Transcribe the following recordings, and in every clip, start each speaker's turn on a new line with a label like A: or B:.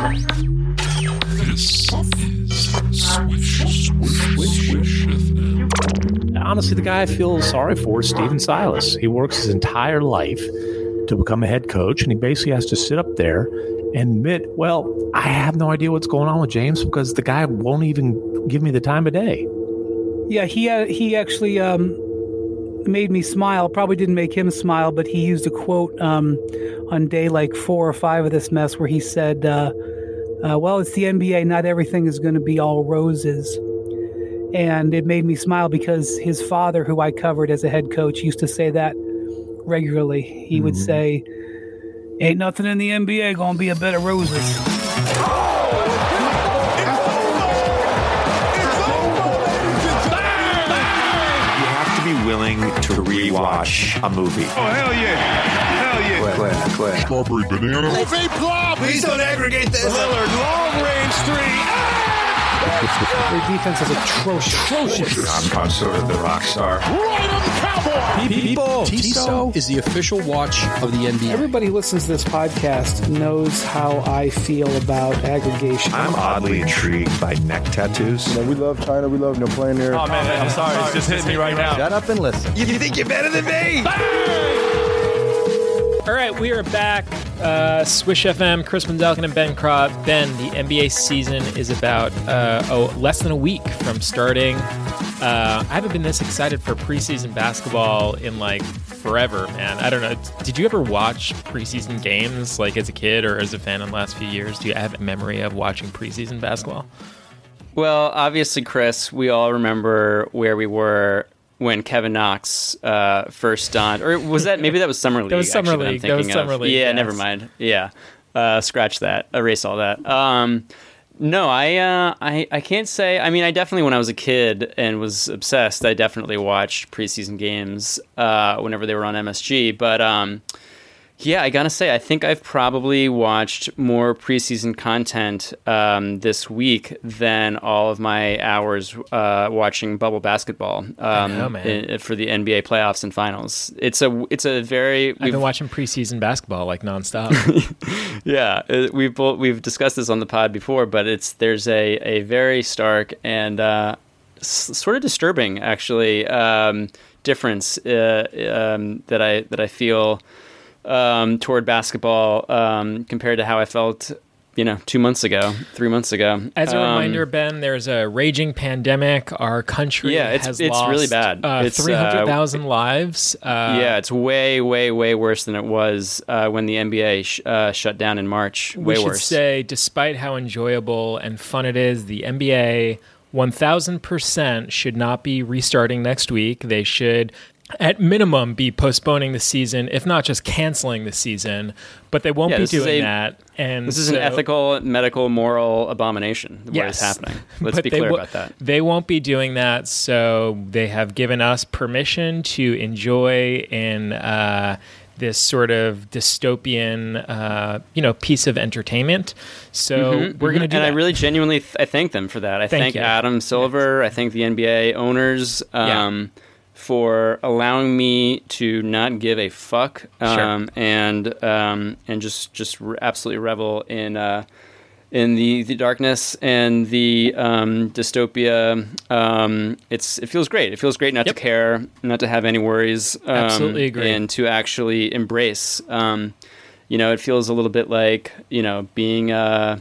A: This is.
B: Honestly, the guy I feel sorry for is Stephen Silas. He works his entire life to become a head coach, and he basically has to sit up there and admit, well, I have no idea what's going on with James because the guy won't even give me the time of day.
C: Yeah, he uh, he actually um, made me smile. Probably didn't make him smile, but he used a quote um, on day like four or five of this mess where he said, uh, uh, "Well, it's the NBA. Not everything is going to be all roses." And it made me smile because his father, who I covered as a head coach, used to say that regularly. He would say, "Ain't nothing in the NBA going to be a bed of roses."
D: You have to be willing to rewatch a movie.
E: Oh, hell yeah. Hell yeah.
D: Claire, Claire.
A: Strawberry banana.
E: Please don't aggregate this. Lillard, long range three.
C: Their defense is atrocious.
D: I'm, I'm sort of the rock star.
E: Right on the cowboy.
F: People, Tissot is the official watch of the NBA.
C: Everybody who listens to this podcast knows how I feel about aggregation.
D: I'm oddly intrigued by neck tattoos.
G: You know, we love China. We love no know, playing there.
E: Oh, man, I'm sorry. It's just hitting me right now.
G: Shut up and listen.
E: You think you're better than me?
H: All right, we are back. Uh, Swish FM, Chris Wendelken and Ben Craw. Ben, the NBA season is about uh, oh less than a week from starting. Uh, I haven't been this excited for preseason basketball in like forever, man. I don't know. Did you ever watch preseason games like as a kid or as a fan in the last few years? Do you have a memory of watching preseason basketball?
I: Well, obviously, Chris, we all remember where we were when Kevin Knox uh, first donned, or was that maybe that was summer league?
H: that was Summer League. That was
I: thinking of.
H: Summer League,
I: Yeah,
H: yes.
I: never mind. Yeah, uh, scratch that, erase all that. Um, no, I, uh, I I can't say. I mean, I definitely when I was a kid and was obsessed, I definitely watched preseason games uh, whenever they were on MSG. But um, yeah, I gotta say, I think I've probably watched more preseason content um, this week than all of my hours uh, watching bubble basketball um,
H: know,
I: in- for the NBA playoffs and finals. It's a it's a very
H: I've
I: we've-
H: been watching preseason basketball like nonstop.
I: yeah, uh, we've both, we've discussed this on the pod before, but it's there's a, a very stark and uh, s- sort of disturbing actually um, difference uh, um, that I that I feel um, toward basketball um, compared to how I felt, you know, two months ago, three months ago.
H: As a
I: Um,
H: reminder, Ben, there's a raging pandemic. Our country
I: Yeah, it's-
H: has
I: it's
H: lost,
I: really bad.
H: Uh,
I: It's, uh,
H: 300,000 lives. Uh,
I: yeah, it's way, way, way worse than it was uh, when the NBA sh- uh, shut down in March.
H: we
I: Way
H: should
I: worse.
H: say, despite how enjoyable and fun it is, the NBA 1000% should not be restarting next week. They should, at minimum, be postponing the season, if not just canceling the season. But they won't
I: Yeah,
H: be doing
I: a-
H: that. And
I: This is an ethical, medical, moral abomination. What is
H: Yes.
I: happening? Let's be clear
H: wo-
I: about that.
H: They won't be doing that, so they have given us permission to enjoy in uh, this sort of dystopian, uh, you know, piece of entertainment. So we're going to do
I: Mm-hmm, and
H: that.
I: I really genuinely th- I thank them for that. I
H: Thank
I: thank. Adam Silver. I thank the NBA owners
H: Yeah.
I: For allowing me to not give a fuck um, and um, and just just re- absolutely revel in. Uh, in the, the darkness and the um, dystopia, um, it's it feels great. It feels great not
H: Yep.
I: to care, not to have any worries. Um,
H: Absolutely agree.
I: And to actually embrace. Um, you know, it feels a little bit like you know being uh,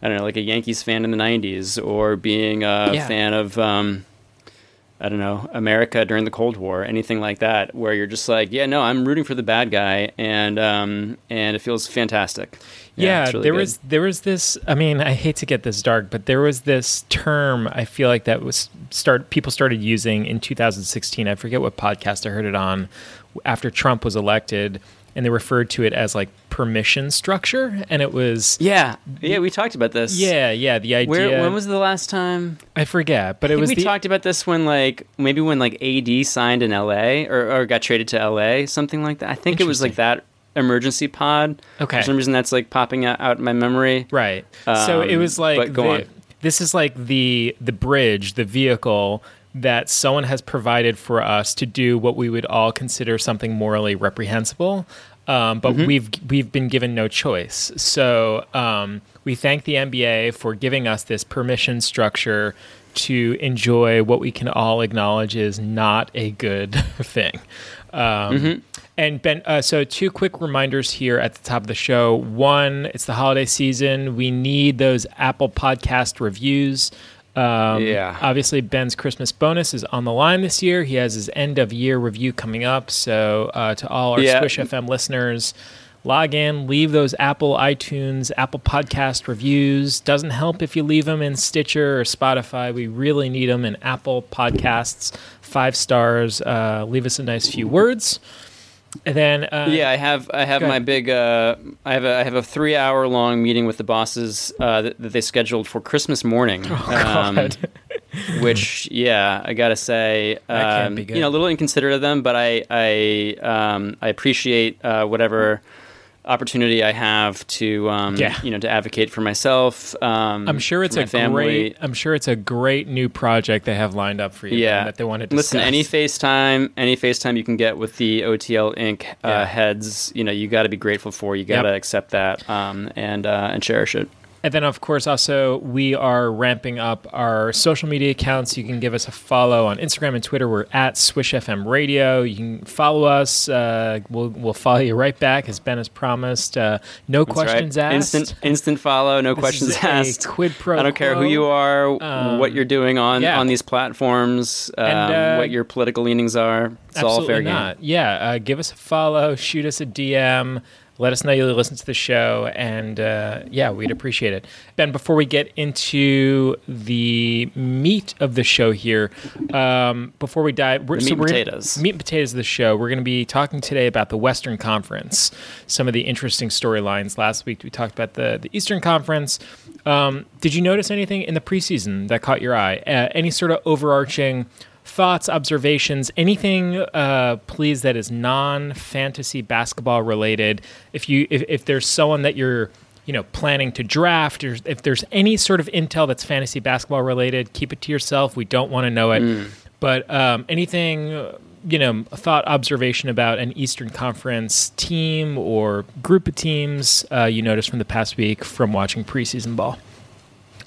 I: I don't know, like a Yankees fan in the '90s, or being a
H: Yeah.
I: fan of um, I don't know America during the Cold War, anything like that, where you're just like, yeah, no, I'm rooting for the bad guy, and um, and it feels fantastic.
H: yeah,
I: it's really
H: there
I: good.
H: was there was this. I mean, I hate to get this dark, but there was this term. I feel like that was start people started using in 2016. I forget what podcast I heard it on after Trump was elected, and they referred to it as like permission structure, and it was
I: Yeah, yeah, we talked about this.
H: yeah, yeah. The idea.
I: Where, when was the last time?
H: I forget, but it
I: I think
H: was
I: we
H: the,
I: talked about this when like maybe when like AD signed in LA or, or got traded to LA, something like that. I think it was like that emergency pod.
H: Okay.
I: For some reason that's like popping out, out in my memory.
H: Right. so it
I: Um,
H: was like
I: but go
H: the-
I: on.
H: this is like the the bridge, the vehicle that someone has provided for us to do what we would all consider something morally reprehensible. um, but we've we've been given no choice. So um, we thank the NBA for giving us this permission structure to enjoy what we can all acknowledge is not a good thing. Um, And Ben, uh, so two quick reminders here at the top of the show. One, it's the holiday season. We need those Apple Podcast reviews. Um,
I: Yeah.
H: Obviously, Ben's Christmas bonus is on the line this year. He has his end of year review coming up. So, uh, to all our
I: Yeah.
H: Swish FM listeners, log in, leave those Apple iTunes, Apple Podcast reviews. Doesn't help if you leave them in Stitcher or Spotify. We really need them in Apple Podcasts. Five stars. Uh, leave us a nice few words. And then, uh,
I: Yeah, I have I have my big uh, I have a I have a three hour long meeting with the bosses uh, that, that they scheduled for Christmas morning. um,
H: Oh, God.
I: which yeah, I gotta say, um, you know, a little inconsiderate of them, but I I um, I appreciate uh, whatever opportunity I have to um,
H: Yeah.
I: you know to advocate for myself. Um,
H: I'm sure it's a
I: family.
H: great. I'm sure it's a great new project they have lined up for you.
I: Yeah,
H: that they want to discuss.
I: Listen, any FaceTime, any FaceTime you can get with the OTL Inc. Uh,
H: Yeah.
I: heads, you know, you got to be grateful for. You got to
H: Yep.
I: accept that um, and uh, and cherish it.
H: And then, of course, also we are ramping up our social media accounts. You can give us a follow on Instagram and Twitter. We're at Swish FM Radio. You can follow us. Uh, we'll we'll follow you right back, as Ben has promised. Uh, no
I: That's right.
H: questions asked.
I: Instant instant follow, no
H: This
I: questions asked.
H: quid pro
I: I don't care who you are,
H: Um,
I: what you're doing on
H: yeah.
I: on these platforms, um,
H: And, uh,
I: what your political leanings are. It's all fair
H: not.
I: game.
H: Yeah, uh, give us a follow, shoot us a DM, let us know you listen to the show, and uh, yeah, we'd appreciate it. Ben, before we get into the meat of the show here, um, before we dive, we're,
I: meat and
H: we're gonna-
I: potatoes.
H: meat and potatoes of the show. We're going to be talking today about the Western Conference, some of the interesting storylines. Last week we talked about the the Eastern Conference. Um, did you notice anything in the preseason that caught your eye? Uh, any sort of overarching thoughts, observations, anything, uh, please, that is non-fantasy basketball related? If you if, if there's someone that you're you know planning to draft, or if there's any sort of intel that's fantasy basketball related, keep it to yourself. We don't want to know it. But um, anything. uh, You know, a thought observation about an Eastern Conference team or group of teams uh, you noticed from the past week from watching preseason ball,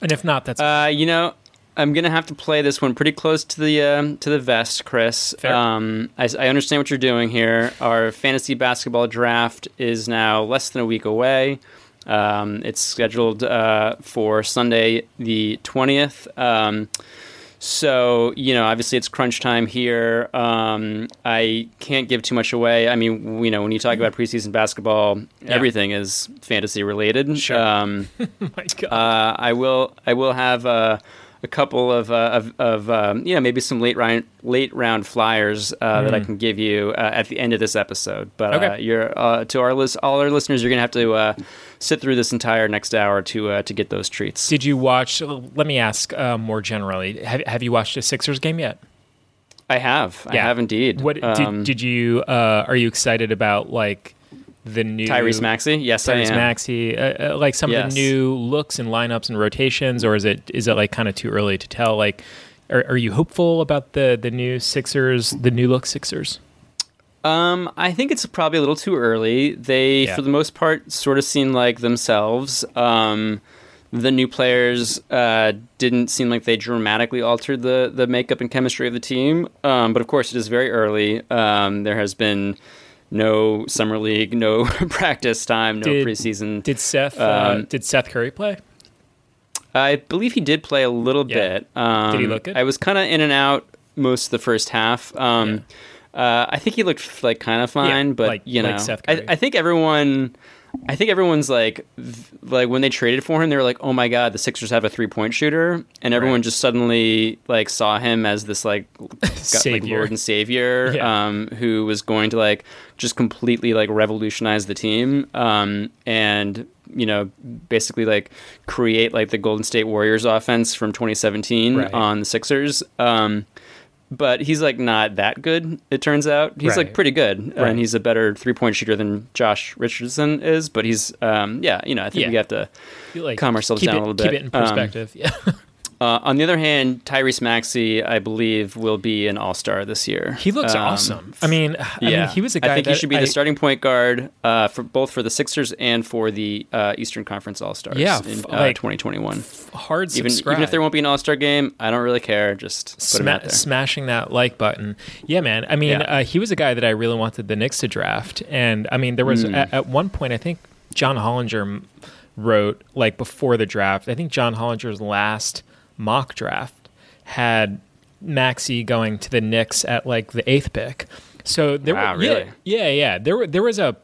H: and if not, that's
I: Uh, you know, I'm gonna have to play this one pretty close to the um, to the vest, Chris. Um, I, I understand what you're doing here. Our fantasy basketball draft is now less than a week away. Um, it's scheduled uh, for Sunday the twentieth. Um, so you know, obviously it's crunch time here. Um, I can't give too much away. I mean, you know, when you talk about preseason basketball, everything is fantasy related.
H: Sure.
I: Um,
H: my god.
I: uh, I will. I will have uh, a couple of uh, of, of um, you know maybe some late round late round flyers uh, that I can give you uh, at the end of this episode. But uh,
H: Mm. Okay.
I: you're uh, to our list, all our listeners, you're gonna have to uh, sit through this entire next hour to uh, to get those treats.
H: Did you watch? Let me ask uh, more generally. Have, have you watched a Sixers game yet?
I: I have. I have indeed.
H: What
I: Um,
H: did, did you? Uh, are you excited about like the new
I: Tyrese Maxey? Yes, I
H: Tyrese. Maxey, uh, uh, like some of the new looks and lineups and rotations, or is it is it like kind of too early to tell? Like, are, are you hopeful about the the new Sixers, the new look Sixers?
I: Um, I think it's probably a little too early. They,
H: Yeah.
I: for the most part, sort of seem like themselves. Um, the new players uh, didn't seem like they dramatically altered the the makeup and chemistry of the team. Um, but of course, it is very early. Um, there has been no summer league, no practice time, no
H: Did-
I: preseason.
H: Did Seth uh,
I: Um,
H: did Seth Curry play?
I: I believe he did play a little
H: Yeah.
I: bit. Um,
H: Did he look good?
I: I was kind of in and out most of the first half. Um, uh, I think he looked like kind of fine, but
H: like-
I: you
H: like
I: know,
H: Seth
I: I, I think everyone. I think everyone's like, like when they traded for him, they were like, "Oh my god, the Sixers have a three point shooter," and everyone
H: Right.
I: just suddenly like saw him as this like, got, like
H: Savior.
I: Lord and Savior,
H: Yeah.
I: um, who was going to like just completely like revolutionize the team, um, and you know, basically like create like the Golden State Warriors offense from 2017
H: Right.
I: on the Sixers. Um, but he's like not that good. It turns out he's
H: Right.
I: like pretty good,
H: Right.
I: and he's a better three point shooter than Josh Richardson is. But he's, um, yeah, you know, I think
H: Yeah.
I: we have to
H: Like,
I: calm ourselves down
H: it,
I: a little bit.
H: Keep it in
I: Um,
H: perspective. yeah.
I: Uh, on the other hand, Tyrese Maxey, I believe, will be an All Star this year.
H: He looks
I: Um,
H: awesome. I mean, I
I: yeah,
H: mean, he was a guy
I: I think he should be
H: I-
I: the starting point guard uh, for both for the Sixers and for the uh, Eastern Conference All Stars.
H: Yeah,
I: in uh,
H: like,
I: 2021.
H: hard
I: Even
H: subscribe.
I: even if there won't be an All Star game, I don't really care. Just
H: Sma- smashing that like button. Yeah, man. I mean,
I: Yeah.
H: uh, he was a guy that I really wanted the Knicks to draft, and I mean, there was
I: Mm.
H: at, at one point I think John Hollinger wrote like before the draft. I think John Hollinger's last mock draft had Maxey going to the Knicks at like the eighth pick. So there,
I: Wow,
H: were,
I: really?
H: yeah, yeah. There, were- there was a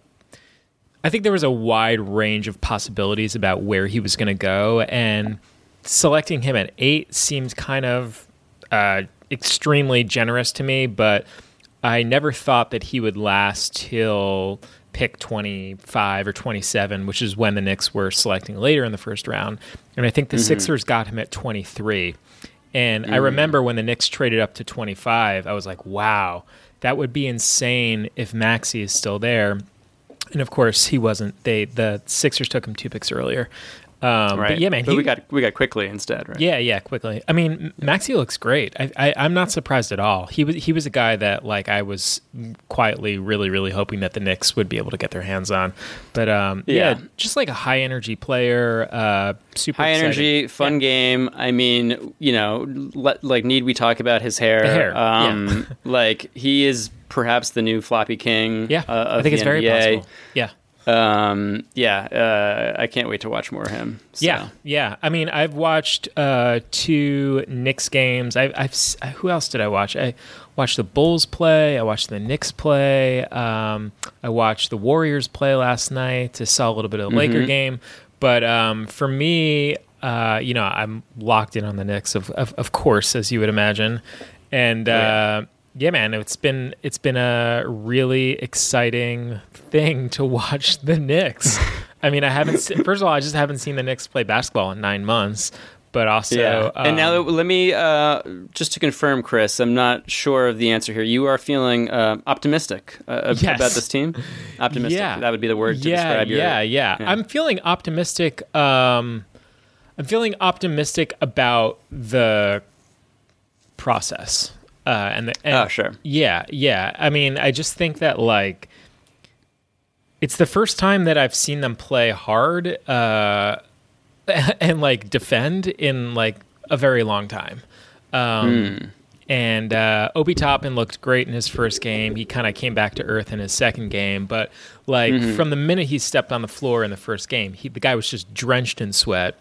H: I think there was a wide range of possibilities about where he was going to go, and selecting him at eight seemed kind of uh, extremely generous to me. But I never thought that he would last till pick 25 or 27, which is when the Knicks were selecting later in the first round. And I think the mm-hmm. Sixers got him at 23. And I mm. remember when the Knicks traded up to 25, I was like, wow, that would be insane if Maxey is still there. And of course, he wasn't. They the Sixers took him two picks earlier. Um,
I: right.
H: But yeah, man,
I: But
H: he,
I: we got we got Quickley instead, right?
H: yeah, yeah, Quickley. I mean, Maxey looks great. I, I, I'm not surprised at all. He was he was a guy that like I was quietly really really hoping that the Knicks would be able to get their hands on. But um, yeah.
I: Yeah.
H: just like a high energy player, uh, super
I: High
H: excited.
I: energy, fun
H: Yeah.
I: game. I mean, you know, let, like need we talk about his hair?
H: The hair, yeah.
I: Um, like he is perhaps the new floppy king.
H: Yeah,
I: uh,
H: I think it's very possible. Yeah.
I: Um, yeah, uh, I can't wait to watch more of him. So.
H: Yeah, yeah. I mean, I've watched uh, two Knicks games. I've. I've who else did I watch? I watched the Bulls play. I watched the Knicks play. Um, I watched the Warriors play last night. I saw a little bit of the Laker game. But um, for me, uh, you know, I'm locked in on the Knicks, of of, of course, as you would imagine. And
I: yeah.
H: Yeah, man, it's been it's been a really exciting thing to watch the Knicks. I mean, I haven't. Se- first of all, I just haven't seen the Knicks play basketball in nine months. But also,
I: Yeah. and now
H: um,
I: let me uh, just to confirm, Chris. I'm not sure of the answer here. You are feeling uh, optimistic uh,
H: Yes.
I: about this team. Optimistic.
H: Yeah.
I: That would be the word to
H: yeah,
I: describe your.
H: yeah, yeah, I'm feeling optimistic. Um, I'm feeling optimistic about the process. Uh, and the and,
I: Oh, sure.
H: Yeah, yeah. I mean, I just think that like it's the first time that I've seen them play hard uh, and like defend in like a very long time. Um, And uh, Obi Toppin looked great in his first game. He kind of came back to earth in his second game, but like from the minute he stepped on the floor in the first game, he, the guy was just drenched in sweat.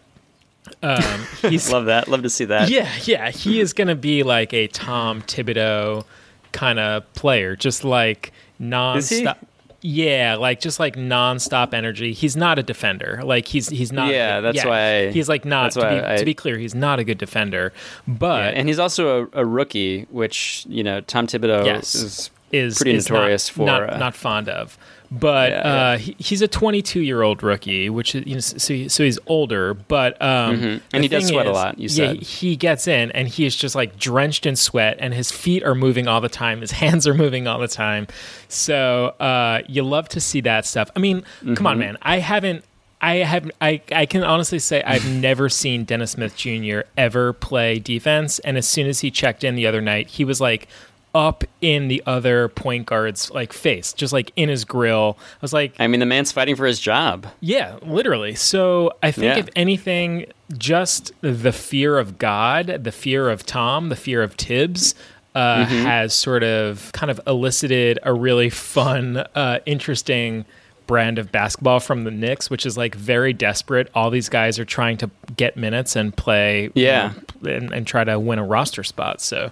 H: Um, he's
I: Love that. Love to see that.
H: yeah, yeah. He is going to be like a Tom Thibodeau kind of player, just like nonstop. Yeah, like just like nonstop energy. He's not a defender. Like he's he's not.
I: Yeah, that's why-
H: he's like not. To be,
I: I-
H: to be clear, he's not a good defender. But
I: and he's also a, a rookie, which you know Tom Thibodeau
H: Yes.
I: is
H: is
I: pretty
H: is
I: notorious
H: not,
I: for,
H: not,
I: uh,
H: not fond of. But
I: Yeah,
H: uh,
I: yeah.
H: He, he's a 22 year old rookie, which is you know, so he, so he's older. But um,
I: Mhm. And he does sweat a lot, you
H: yeah,
I: said.
H: he gets in and he is just like drenched in sweat, and his feet are moving all the time. His hands are moving all the time. So uh, you love to see that stuff. I mean, come
I: Mm-hmm.
H: on, man. I haven't. I have I, I can honestly say I've never seen Dennis Smith Jr. ever play defense and as soon as he checked in the other night he was like up in the other point guard's like face just like in his grill I was like
I: I mean, the man's fighting for his job.
H: yeah literally so I think
I: Yeah.
H: if anything just the fear of God the fear of Tom the fear of Thibs uh,
I: Mm-hmm.
H: has sort of kind of elicited a really fun uh, interesting brand of basketball from the Knicks, which is like very desperate. All these guys are trying to get minutes and play, you
I: Yeah.
H: know, and, and try to win a roster spot. So,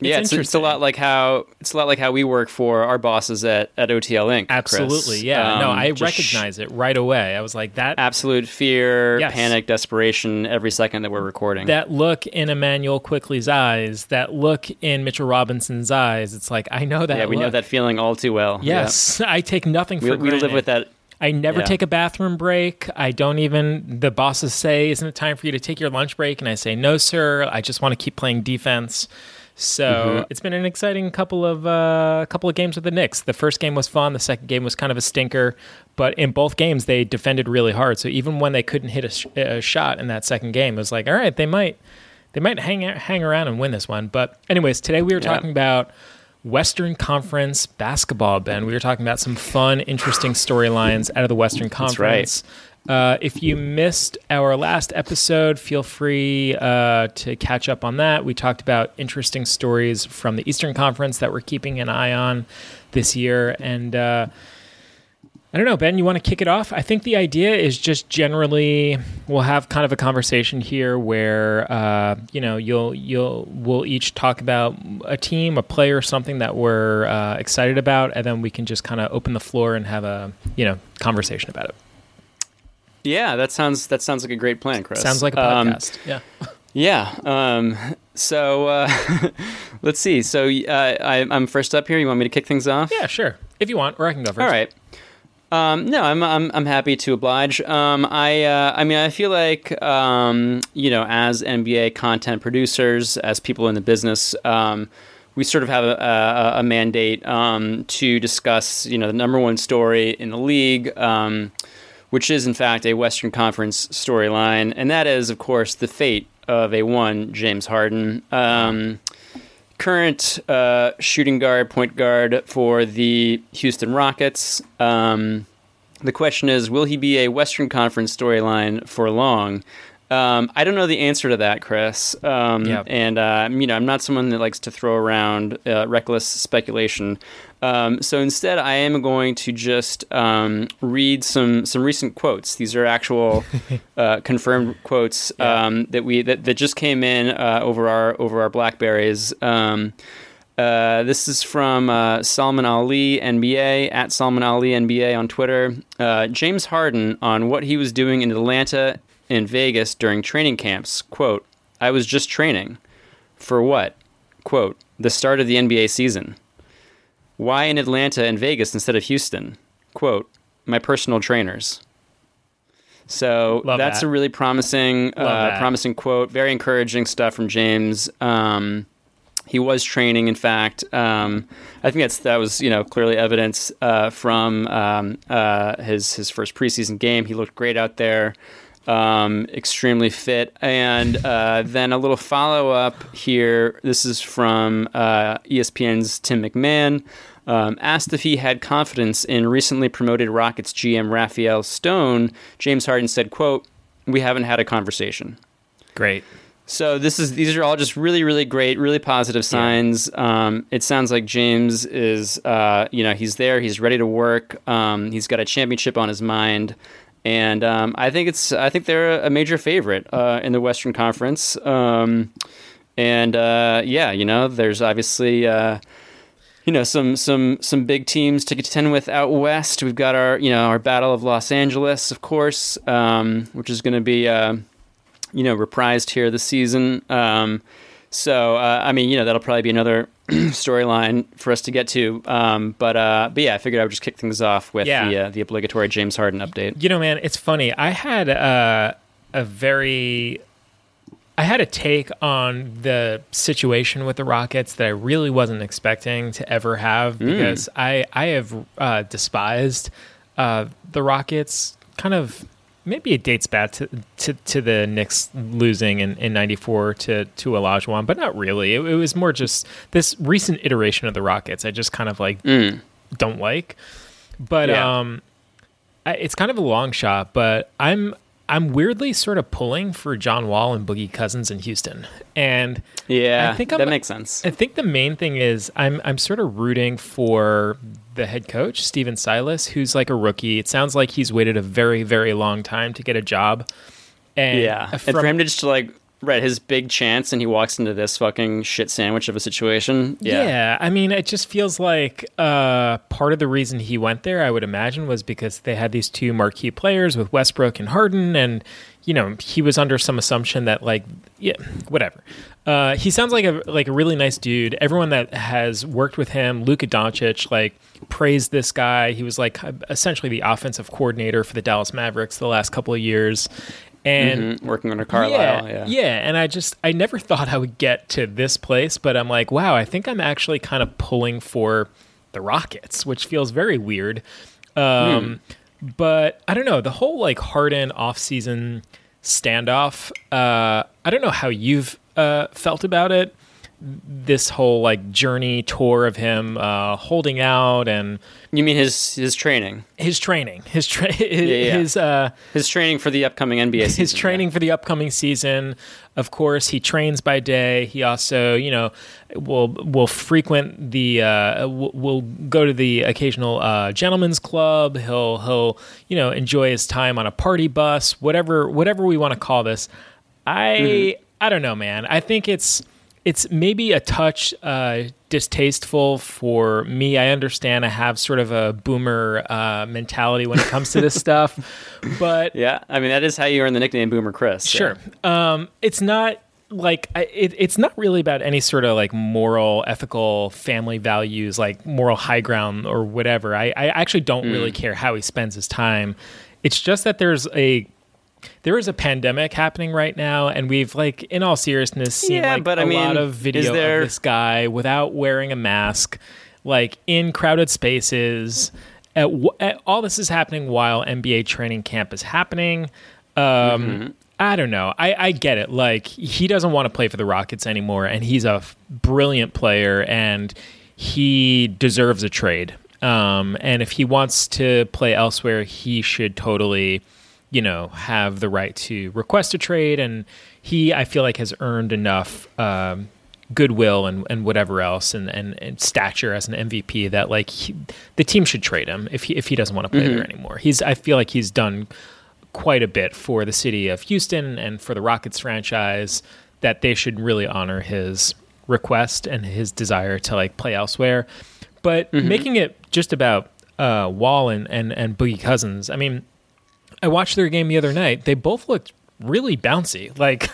H: it's
I: yeah, it's, it's a lot like how it's a lot like how we work for our bosses at, at OTL Inc. Chris.
H: Absolutely, yeah. no,
I: Um,
H: I
I: just sh-
H: recognize it right away. I was like that.
I: absolute fear,
H: Yes.
I: panic, desperation every second that we're recording.
H: that look in Immanuel Quickley's eyes, that look in Mitchell Robinson's eyes. It's like I know that.
I: yeah, we know that feeling all too well.
H: Yes, I take nothing for
I: Yeah. we, we live with that.
H: I never
I: Yeah.
H: take a bathroom break. I don't even. The bosses say, "Isn't it time for you to take your lunch break?" And I say, "No, sir. I just want to keep playing defense." So
I: Mm-hmm.
H: it's been an exciting couple of uh, couple of games with the Knicks. The first game was fun. The second game was kind of a stinker, but in both games they defended really hard. So even when they couldn't hit a, sh- a shot in that second game, it was like, all right, they might they might hang hang around and win this one. But anyways, today we were
I: Yeah.
H: talking about Western Conference basketball. Ben, we were talking about some fun, interesting storylines out of the Western Conference. right. Uh, if you missed our last episode, feel free uh, to catch up on that. We talked about interesting stories from the Eastern Conference that we're keeping an eye on this year. And uh, I don't know, Ben, you want to kick it off? I think the idea is just generally we'll have kind of a conversation here where uh, you know you'll you'll we'll each talk about a team, a player, something that we're uh, excited about, and then we can just kind of open the floor and have a you know conversation about it.
I: Yeah, that sounds that sounds like a great plan, Chris.
H: Sounds like a
I: Um,
H: podcast. yeah.
I: Yeah. Um, so uh, let's see. So uh, I, I'm first up here. You want me to kick things off?
H: Yeah, sure. If you want, or I can go first.
I: All right. Um, no, I'm, I'm I'm happy to oblige. Um, I uh, I mean I feel like um, you know as NBA content producers, as people in the business, um, we sort of have a, a, a mandate um, to discuss you know the number one story in the league, um, which is in fact a Western Conference storyline, and that is of course the fate of a one James Harden. Um, current uh, shooting guard, point guard for the Houston Rockets. Um, the question is, will he be a Western Conference storyline for long? Um, I don't know the answer to that, Chris. Um,
H: Yeah.
I: And uh, you know, I'm not someone that likes to throw around uh, reckless speculation. Um, so instead, I am going to just um, read some some recent quotes. These are actual uh, confirmed quotes um, that we that, that just came in uh, over our over our Blackberries. Um, uh, this is from uh, Salman Ali NBA at Salman Ali NBA on Twitter. Uh, James Harden on what he was doing in Atlanta and Vegas during training camps. Quote: I was just training. For what? Quote: The start of the NBA season. Why in Atlanta and Vegas instead of Houston? Quote: My personal trainers. So
H: Love
I: that's
H: that.
I: a really promising, uh, promising quote. Very encouraging stuff from James. Um, he was training, in fact. Um, I think that's that was you know clearly evidence uh, from um, uh, his his first preseason game. He looked great out there, um, extremely fit. And uh, then a little follow up here. This is from uh, ESPN's Tim McMahon. Um, asked if he had confidence in recently promoted Rockets GM Rafael Stone, James Harden said, "quote We haven't had a conversation."
H: Great.
I: So this is these are all just really really great, really positive signs. Um, it sounds like James is uh, you know he's there, he's ready to work. Um, he's got a championship on his mind, and um, I think it's I think they're a major favorite uh, in the Western Conference. Um, and uh, yeah, you know, there's obviously. Uh, you know some some some big teams to contend with out west. We've got our you know our Battle of Los Angeles, of course, um, which is going to be uh, you know reprised here this season. Um, so uh, I mean you know that'll probably be another storyline for us to get to. Um, but uh, but yeah, I figured I would just kick things off with
H: Yeah.
I: the uh, the obligatory James Harden update.
H: You know, man, it's funny. I had uh, a very, I had a take on the situation with the Rockets that I really wasn't expecting to ever have because I I have uh, despised uh, the Rockets. Kind of, maybe it dates back to to, to the Knicks losing in, in '94 to to Olajuwon, but not really. It, it was more just this recent iteration of the Rockets. I just kind of like don't like. But
I: Yeah.
H: um, I- it's kind of a long shot, but I'm I'm weirdly sort of pulling for John Wall and Boogie Cousins in Houston, and
I: Yeah,
H: I think
I: that
H: I'm-
I: makes sense.
H: I think the main thing is I'm I'm sort of rooting for the head coach Stephen Silas, who's like a rookie. It sounds like he's waited a very very long time to get a job, and
I: Yeah, and for him to just like right his big chance, and he walks into this fucking shit sandwich of a situation. Yeah,
H: Yeah. I mean, it just feels like uh, part of the reason he went there, I would imagine, was because they had these two marquee players with Westbrook and Harden, and you know he was under some assumption that like, yeah, whatever. Uh, he sounds like a like a really nice dude. Everyone that has worked with him, Luka Doncic, like praised this guy. He was like essentially the offensive coordinator for the Dallas Mavericks the last couple of years, and
I: Mhm, working under Carlisle. Yeah,
H: yeah, and I just I never thought I would get to this place, but I'm like, wow, I think I'm actually kind of pulling for the Rockets, which feels very weird. Um, But I don't know the whole like Harden off-season standoff. Uh, I don't know how you've uh, felt about it. This whole like journey tour of him uh, holding out and
I: You mean his his training?
H: his training, his tra-
I: yeah.
H: his uh,
I: His training for the upcoming NBA season.
H: his training for the upcoming season. Of course, he trains by day. He also, you know, will will frequent the uh, will, will go to the occasional uh, gentleman's club. He'll he'll you know enjoy his time on a party bus, whatever whatever we want to call this. I I don't know, man. I think it's it's maybe a touch uh, distasteful for me. I understand I have sort of a boomer uh, mentality when it comes to this stuff, but
I: Yeah, I mean that is how you earn the nickname Boomer Chris. so.
H: Sure. Um, it's not like I- it, it's not really about any sort of like moral, ethical, family values, like moral high ground or whatever. I, I actually don't
I: Mm.
H: really care how he spends his time. It's just that there's a there is a pandemic happening right now, and we've like, in all seriousness, seen
I: Yeah,
H: like
I: but
H: a
I: I mean,
H: lot of video
I: there-
H: of this guy without wearing a mask, like in crowded spaces. At, w- at, all this is happening while NBA training camp is happening. Um,
I: Mm-hmm.
H: I don't know. I, I get it. Like he doesn't want to play for the Rockets anymore, and he's a f- brilliant player, and he deserves a trade. Um, and if he wants to play elsewhere, he should totally, you know, have the right to request a trade. And he, I feel like, has earned enough um, goodwill and, and whatever else, and, and, and stature as an MVP that like he, the team should trade him if he if he doesn't want to play there anymore. He's I feel like he's done quite a bit for the city of Houston and for the Rockets franchise that they should really honor his request and his desire to like play elsewhere. But making it just about uh, Wall and, and, and Boogie Cousins, I mean, I watched their game the other night. They both looked really bouncy. Like,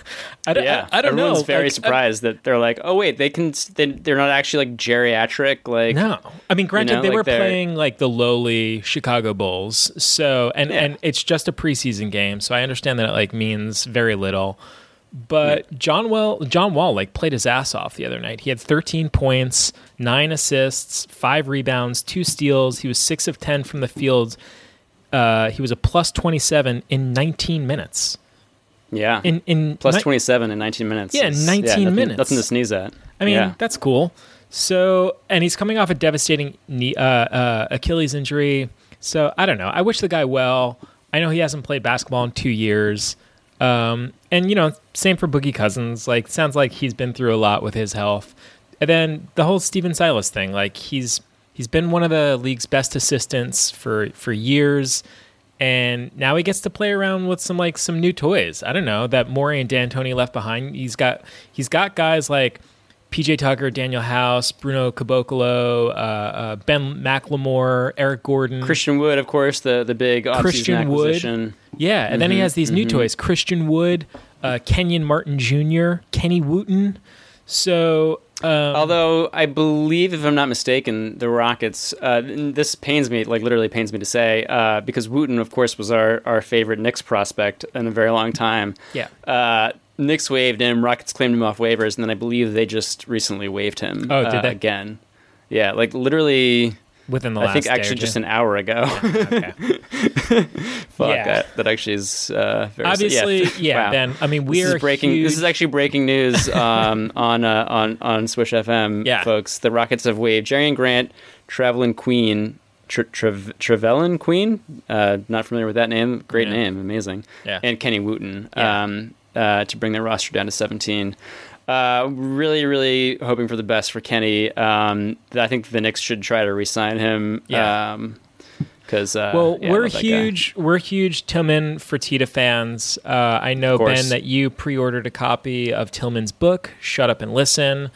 H: I, don't-
I: Yeah,
H: I, I don't
I: Everyone's
H: know.
I: very
H: Like, I-
I: surprised that they're like, oh wait, they can. They, they're not actually like geriatric. Like
H: No, I mean, granted,
I: know,
H: they
I: like
H: were
I: they're-
H: playing like the lowly Chicago Bulls, so and
I: Yeah.
H: and it's just a preseason game, so I understand that it like means very little. But John Well, John Wall like played his ass off the other night. He had 13 points, nine assists, five rebounds, two steals. He was six of 10 from the field. Uh, he was a plus 27 in 19 minutes.
I: yeah,
H: In in
I: plus
H: ni-
I: twenty seven in nineteen minutes.
H: Yeah,
I: is-
H: 19
I: nothing,
H: minutes.
I: Nothing to sneeze at.
H: I mean,
I: yeah.
H: that's cool. So, and he's coming off a devastating knee, uh, uh, Achilles injury. So, I don't know. I wish the guy well. I know he hasn't played basketball in two years. Um, and, you know, same for Boogie Cousins. Like, sounds like he's been through a lot with his health. And then the whole Stephen Silas thing. Like, he's he's been one of the league's best assistants for for years. And now he gets to play around with some like some new toys. I don't know that Morey and D'Antoni left behind. He's got he's got guys like PJ Tucker, Danuel House, Bruno Caboclo, uh, uh, Ben McLemore, Eric Gordon,
I: Christian Wood, of course, the the big
H: Christian Wood. Yeah, and then he
I: Mhm,
H: has these new
I: mhm.
H: toys: Christian Wood, uh, Kenyon Martin Jr., Kenny Wooten. So, um,
I: Although I believe, if I'm not mistaken, the Rockets. Uh, this pains me, like literally pains me to say, uh, because Wooten, of course, was our, our favorite Knicks prospect in a very long time.
H: yeah,
I: Uh, Knicks waived him. Rockets claimed him off waivers, and then I believe they just recently waived him.
H: Oh, did
I: uh,
H: they?
I: again? Yeah, like literally.
H: Within the
I: I
H: last.
I: think
H: day
I: actually just an hour ago.
H: Okay.
I: Fuck
H: Yeah.
I: that. That actually is uh, very
H: Obviously,
I: Yeah,
H: yeah.
I: Wow.
H: Ben, I mean,
I: This
H: we're
I: is breaking.
H: Huge,
I: This is actually breaking news um, on uh, on on Swish FM,
H: Yeah.
I: folks. The Rockets have waived Jerian Grant, Trevelon Queen, Trevelon Queen. Uh, not familiar with that name. Great
H: Yeah.
I: name, amazing.
H: Yeah.
I: And Kenny Wooten
H: Yeah.
I: um, uh, to bring their roster down to seventeen. Uh, really, really hoping for the best for Kenny. Um, I think the Knicks should try to re-sign him.
H: Yeah.
I: Um, because uh,
H: Well,
I: yeah,
H: we're huge. We're huge Tillman Fertitta fans. Uh, I know. Ben that you pre-ordered a copy of Tillman's book, "Shut Up and Listen."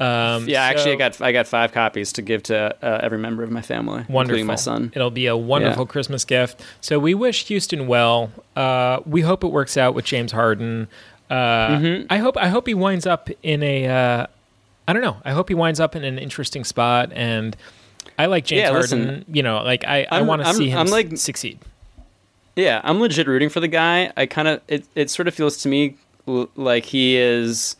H: Um,
I: Yeah, actually, I got I got five copies to give to uh, every member of my family,
H: wonderful.
I: including my son.
H: It'll be a wonderful
I: Yeah.
H: Christmas gift. So we wish Houston well. Uh, we hope it works out with James Harden. Uh,
I: Mm-hmm.
H: I hope I hope he winds up in a. Uh, I don't know. I hope he winds up in an interesting spot. And I like James
I: Yeah,
H: Harden.
I: listen,
H: you know, like I, I want to see him
I: I'm like-
H: succeed.
I: Yeah, I'm legit rooting for the guy. I kind of it, it sort of feels to me l- like he is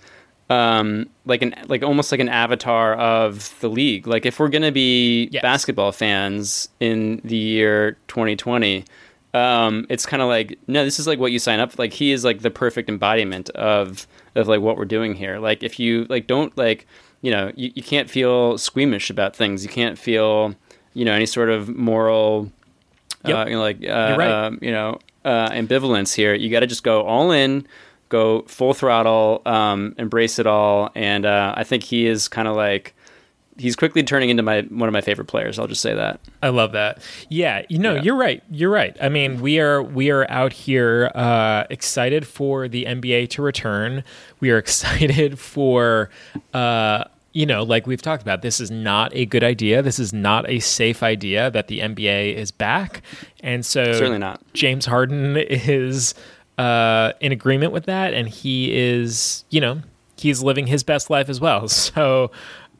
I: um like an like almost like an avatar of the league. Like if we're going to be
H: Yes.
I: basketball fans in the year 2020, um, it's kind of like no, this is like what you sign up. Like he is like the perfect embodiment of of like what we're doing here. Like if you like don't like you know you, you can't feel squeamish about things. You can't feel you know any sort of moral
H: Yep.
I: uh, you know, like uh,
H: right.
I: um, you know uh, ambivalence here. You got to just go all in, go full throttle, um, embrace it all. And uh, I think he is kind of like he's quickly turning into my one of my favorite players. I'll just say that.
H: I love that. Yeah, you know,
I: Yeah.
H: you're right. You're right. I mean, we are we are out here uh, excited for the NBA to return. We are excited for uh, you know, like we've talked about. This is not a good idea. This is not a safe idea that the NBA is back, and so
I: Certainly not.
H: James Harden is uh, in agreement with that, and he is, you know, he's living his best life as well. So,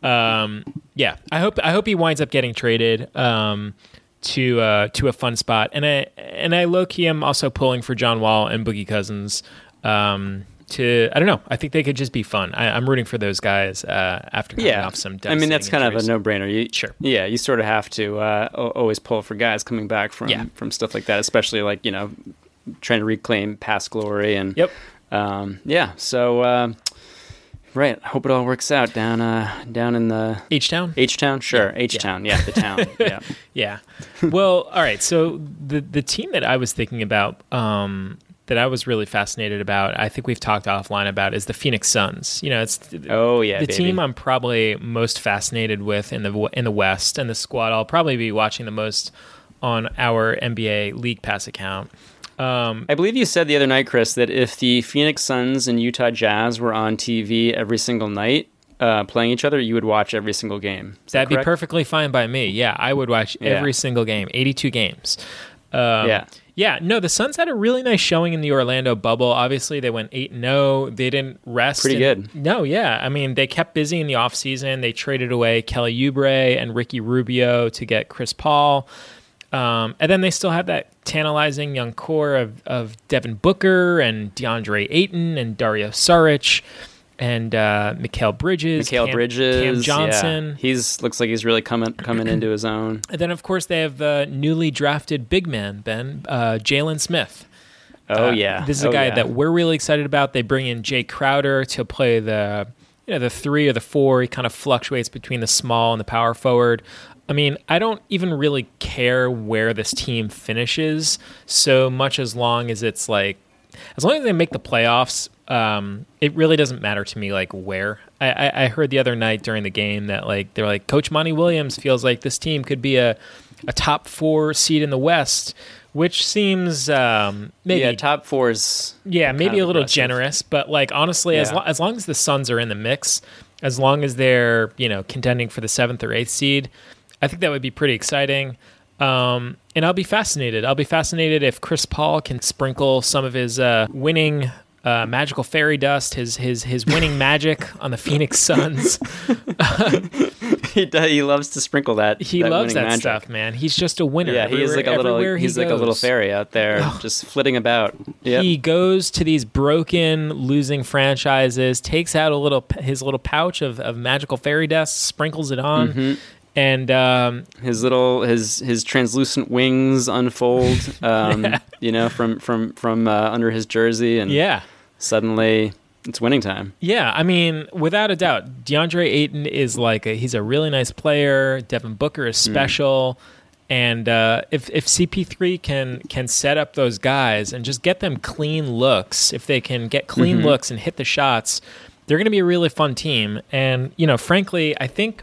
H: um, yeah, I hope I hope he winds up getting traded um, to uh, to a fun spot, and I and I low key am also pulling for John Wall and Boogie Cousins. Um, to I don't know. I think they could just be fun. I, I'm rooting for those guys uh, after coming
I: Yeah,
H: off some.
I: I mean that's kind
H: injuries.
I: of a no-brainer. You,
H: Sure.
I: Yeah, you sort of have to uh, always pull for guys coming back from
H: Yeah.
I: from stuff like that, especially like you know trying to reclaim past glory and
H: Yep.
I: um, yeah. So uh, right, hope it all works out down uh, down in the
H: H Town.
I: H town. Sure, H town. Yeah, the town. yeah.
H: Yeah. Well, all right. So the the team that I was thinking about, um, that I was really fascinated about, I think we've talked offline about, is the Phoenix Suns. You know, it's
I: Oh yeah,
H: the
I: baby.
H: team I'm probably most fascinated with in the in the West, and the squad I'll probably be watching the most on our NBA League Pass account. Um,
I: I believe you said the other night, Chris, that if the Phoenix Suns and Utah Jazz were on TV every single night uh, playing each other, you would watch every single game. Is that
H: that'd be perfectly fine by me. Yeah, I would watch
I: Yeah.
H: every single game, 82 games. Um,
I: Yeah.
H: Yeah, no, the Suns had a really nice showing in the Orlando bubble. Obviously, they went 8 0. They didn't rest.
I: Pretty
H: and-
I: good.
H: No, yeah. I mean, they kept busy in the offseason. They traded away Kelly Oubre and Ricky Rubio to get Chris Paul. Um, and then they still have that tantalizing young core of, of Devin Booker and DeAndre Ayton and Dario Saric and uh, Mikal Bridges.
I: Mikal
H: Cam-
I: Bridges,
H: Cam
I: yeah.
H: Johnson.
I: He's looks like he's really coming coming into his own.
H: And then, of course, they have the newly drafted big man, Ben, uh, Jalen Smith.
I: Oh
H: Uh,
I: yeah,
H: this is a
I: Oh,
H: guy
I: yeah.
H: that we're really excited about. They bring in Jae Crowder to play the you know the three or the four. He kind of fluctuates between the small and the power forward. I mean, I don't even really care where this team finishes so much as long as it's like as long as they make the playoffs. Um, it really doesn't matter to me like where. I, I, I heard the other night during the game that like they're like Coach Monty Williams feels like this team could be a a top four seed in the West, which seems um, maybe
I: yeah, top fours.
H: yeah, maybe a little
I: aggressive.
H: generous, but like honestly, as lo- as long as the Suns are in the mix, as long as they're you know contending for the seventh or eighth seed, I think that would be pretty exciting. Um, and I'll be fascinated. I'll be fascinated if Chris Paul can sprinkle some of his uh, winning uh, magical fairy dust, his his his winning magic on the Phoenix Suns.
I: he does, he loves to sprinkle that.
H: He
I: that
H: loves that
I: magic.
H: stuff, man. He's just a winner.
I: Yeah, he is like a little.
H: everywhere he
I: He's like a little fairy out there, just flitting about. Yeah,
H: He goes to these broken, losing franchises, takes out a little his little pouch of, of magical fairy dust, sprinkles it on,
I: Mm-hmm.
H: And um,
I: his little his his translucent wings unfold. Um, You know, from from from uh, under his jersey, and
H: yeah,
I: suddenly it's winning time.
H: yeah. I mean, without a doubt, DeAndre Ayton is like a, he's a really nice player. Devin Booker is
I: Hmm.
H: special. And uh, if if CP3 can can set up those guys and just get them clean looks, if they can get clean
I: Mm-hmm.
H: looks and hit the shots, they're going to be a really fun team. And you know, frankly, I think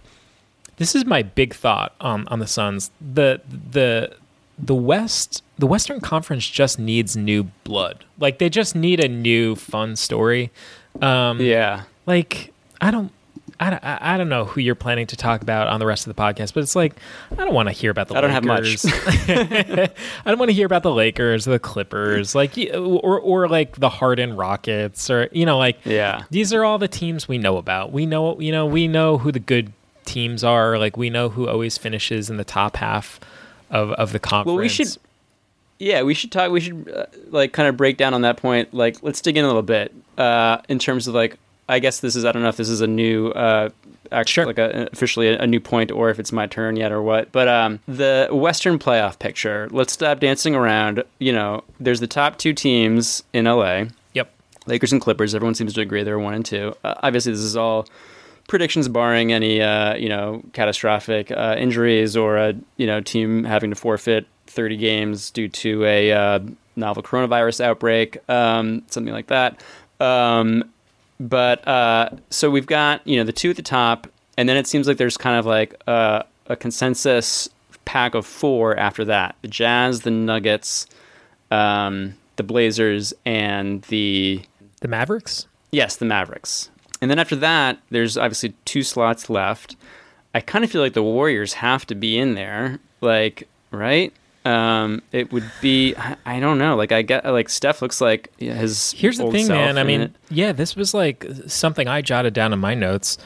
H: this is my big thought on on the Suns. The the the West the Western Conference just needs new blood. Like they just need a new fun story. Um,
I: Yeah,
H: like I don't. I, don't- I don't know who you're planning to talk about on the rest of the podcast, but it's like I don't want to hear about the
I: I don't have much.
H: Lakers. I don't want to hear about the Lakers, the Clippers, like or or like the Harden Rockets, or you know, like
I: yeah.
H: these are all the teams we know about. We know, you know, we know who the good teams are. Like we know who always finishes in the top half of of the conference.
I: Well, we should. Yeah, we should talk. We should uh, like kind of break down on that point. Like, let's dig in a little bit uh, in terms of like I guess this is I don't know if this is a new uh, actually like a, officially a, a new point or if it's my turn yet or what. But um, the Western playoff picture. Let's stop dancing around. You know, there's the top two teams in LA.
H: Yep.
I: Lakers and Clippers. Everyone seems to agree they're one and two. Uh, obviously, this is all predictions barring any uh, you know catastrophic uh, injuries or a you know team having to forfeit 30 games due to a uh, novel coronavirus outbreak, um, something like that. Um, but uh, so we've got you know the two at the top, and then it seems like there's kind of like a, a consensus pack of four after that: the Jazz, the Nuggets, um, the Blazers, and the
H: the Mavericks.
I: Yes, the Mavericks. And then after that, there's obviously two slots left. I kind of feel like the Warriors have to be in there, like right. Um, it would be I, I don't know. Like I get like Steph looks like his.
H: Here's the thing, man. I mean,
I: it.
H: yeah, this was like something I jotted down in my notes.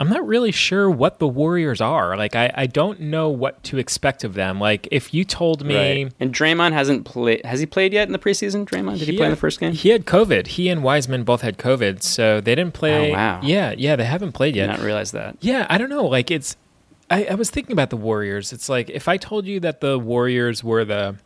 H: I'm not really sure what the Warriors are. Like, I, I don't know what to expect of them. Like, if you told me.
I: Right. And Draymond hasn't played. Has he played yet in the preseason? Draymond, did he, play in the first game?
H: He had COVID. He and Wiseman both had COVID, so they didn't play.
I: Oh, wow.
H: Yeah, yeah, they haven't played yet.
I: I Did not realize that.
H: Yeah, I don't know. Like it's, I, I was thinking about the Warriors. It's like if I told you that the Warriors were the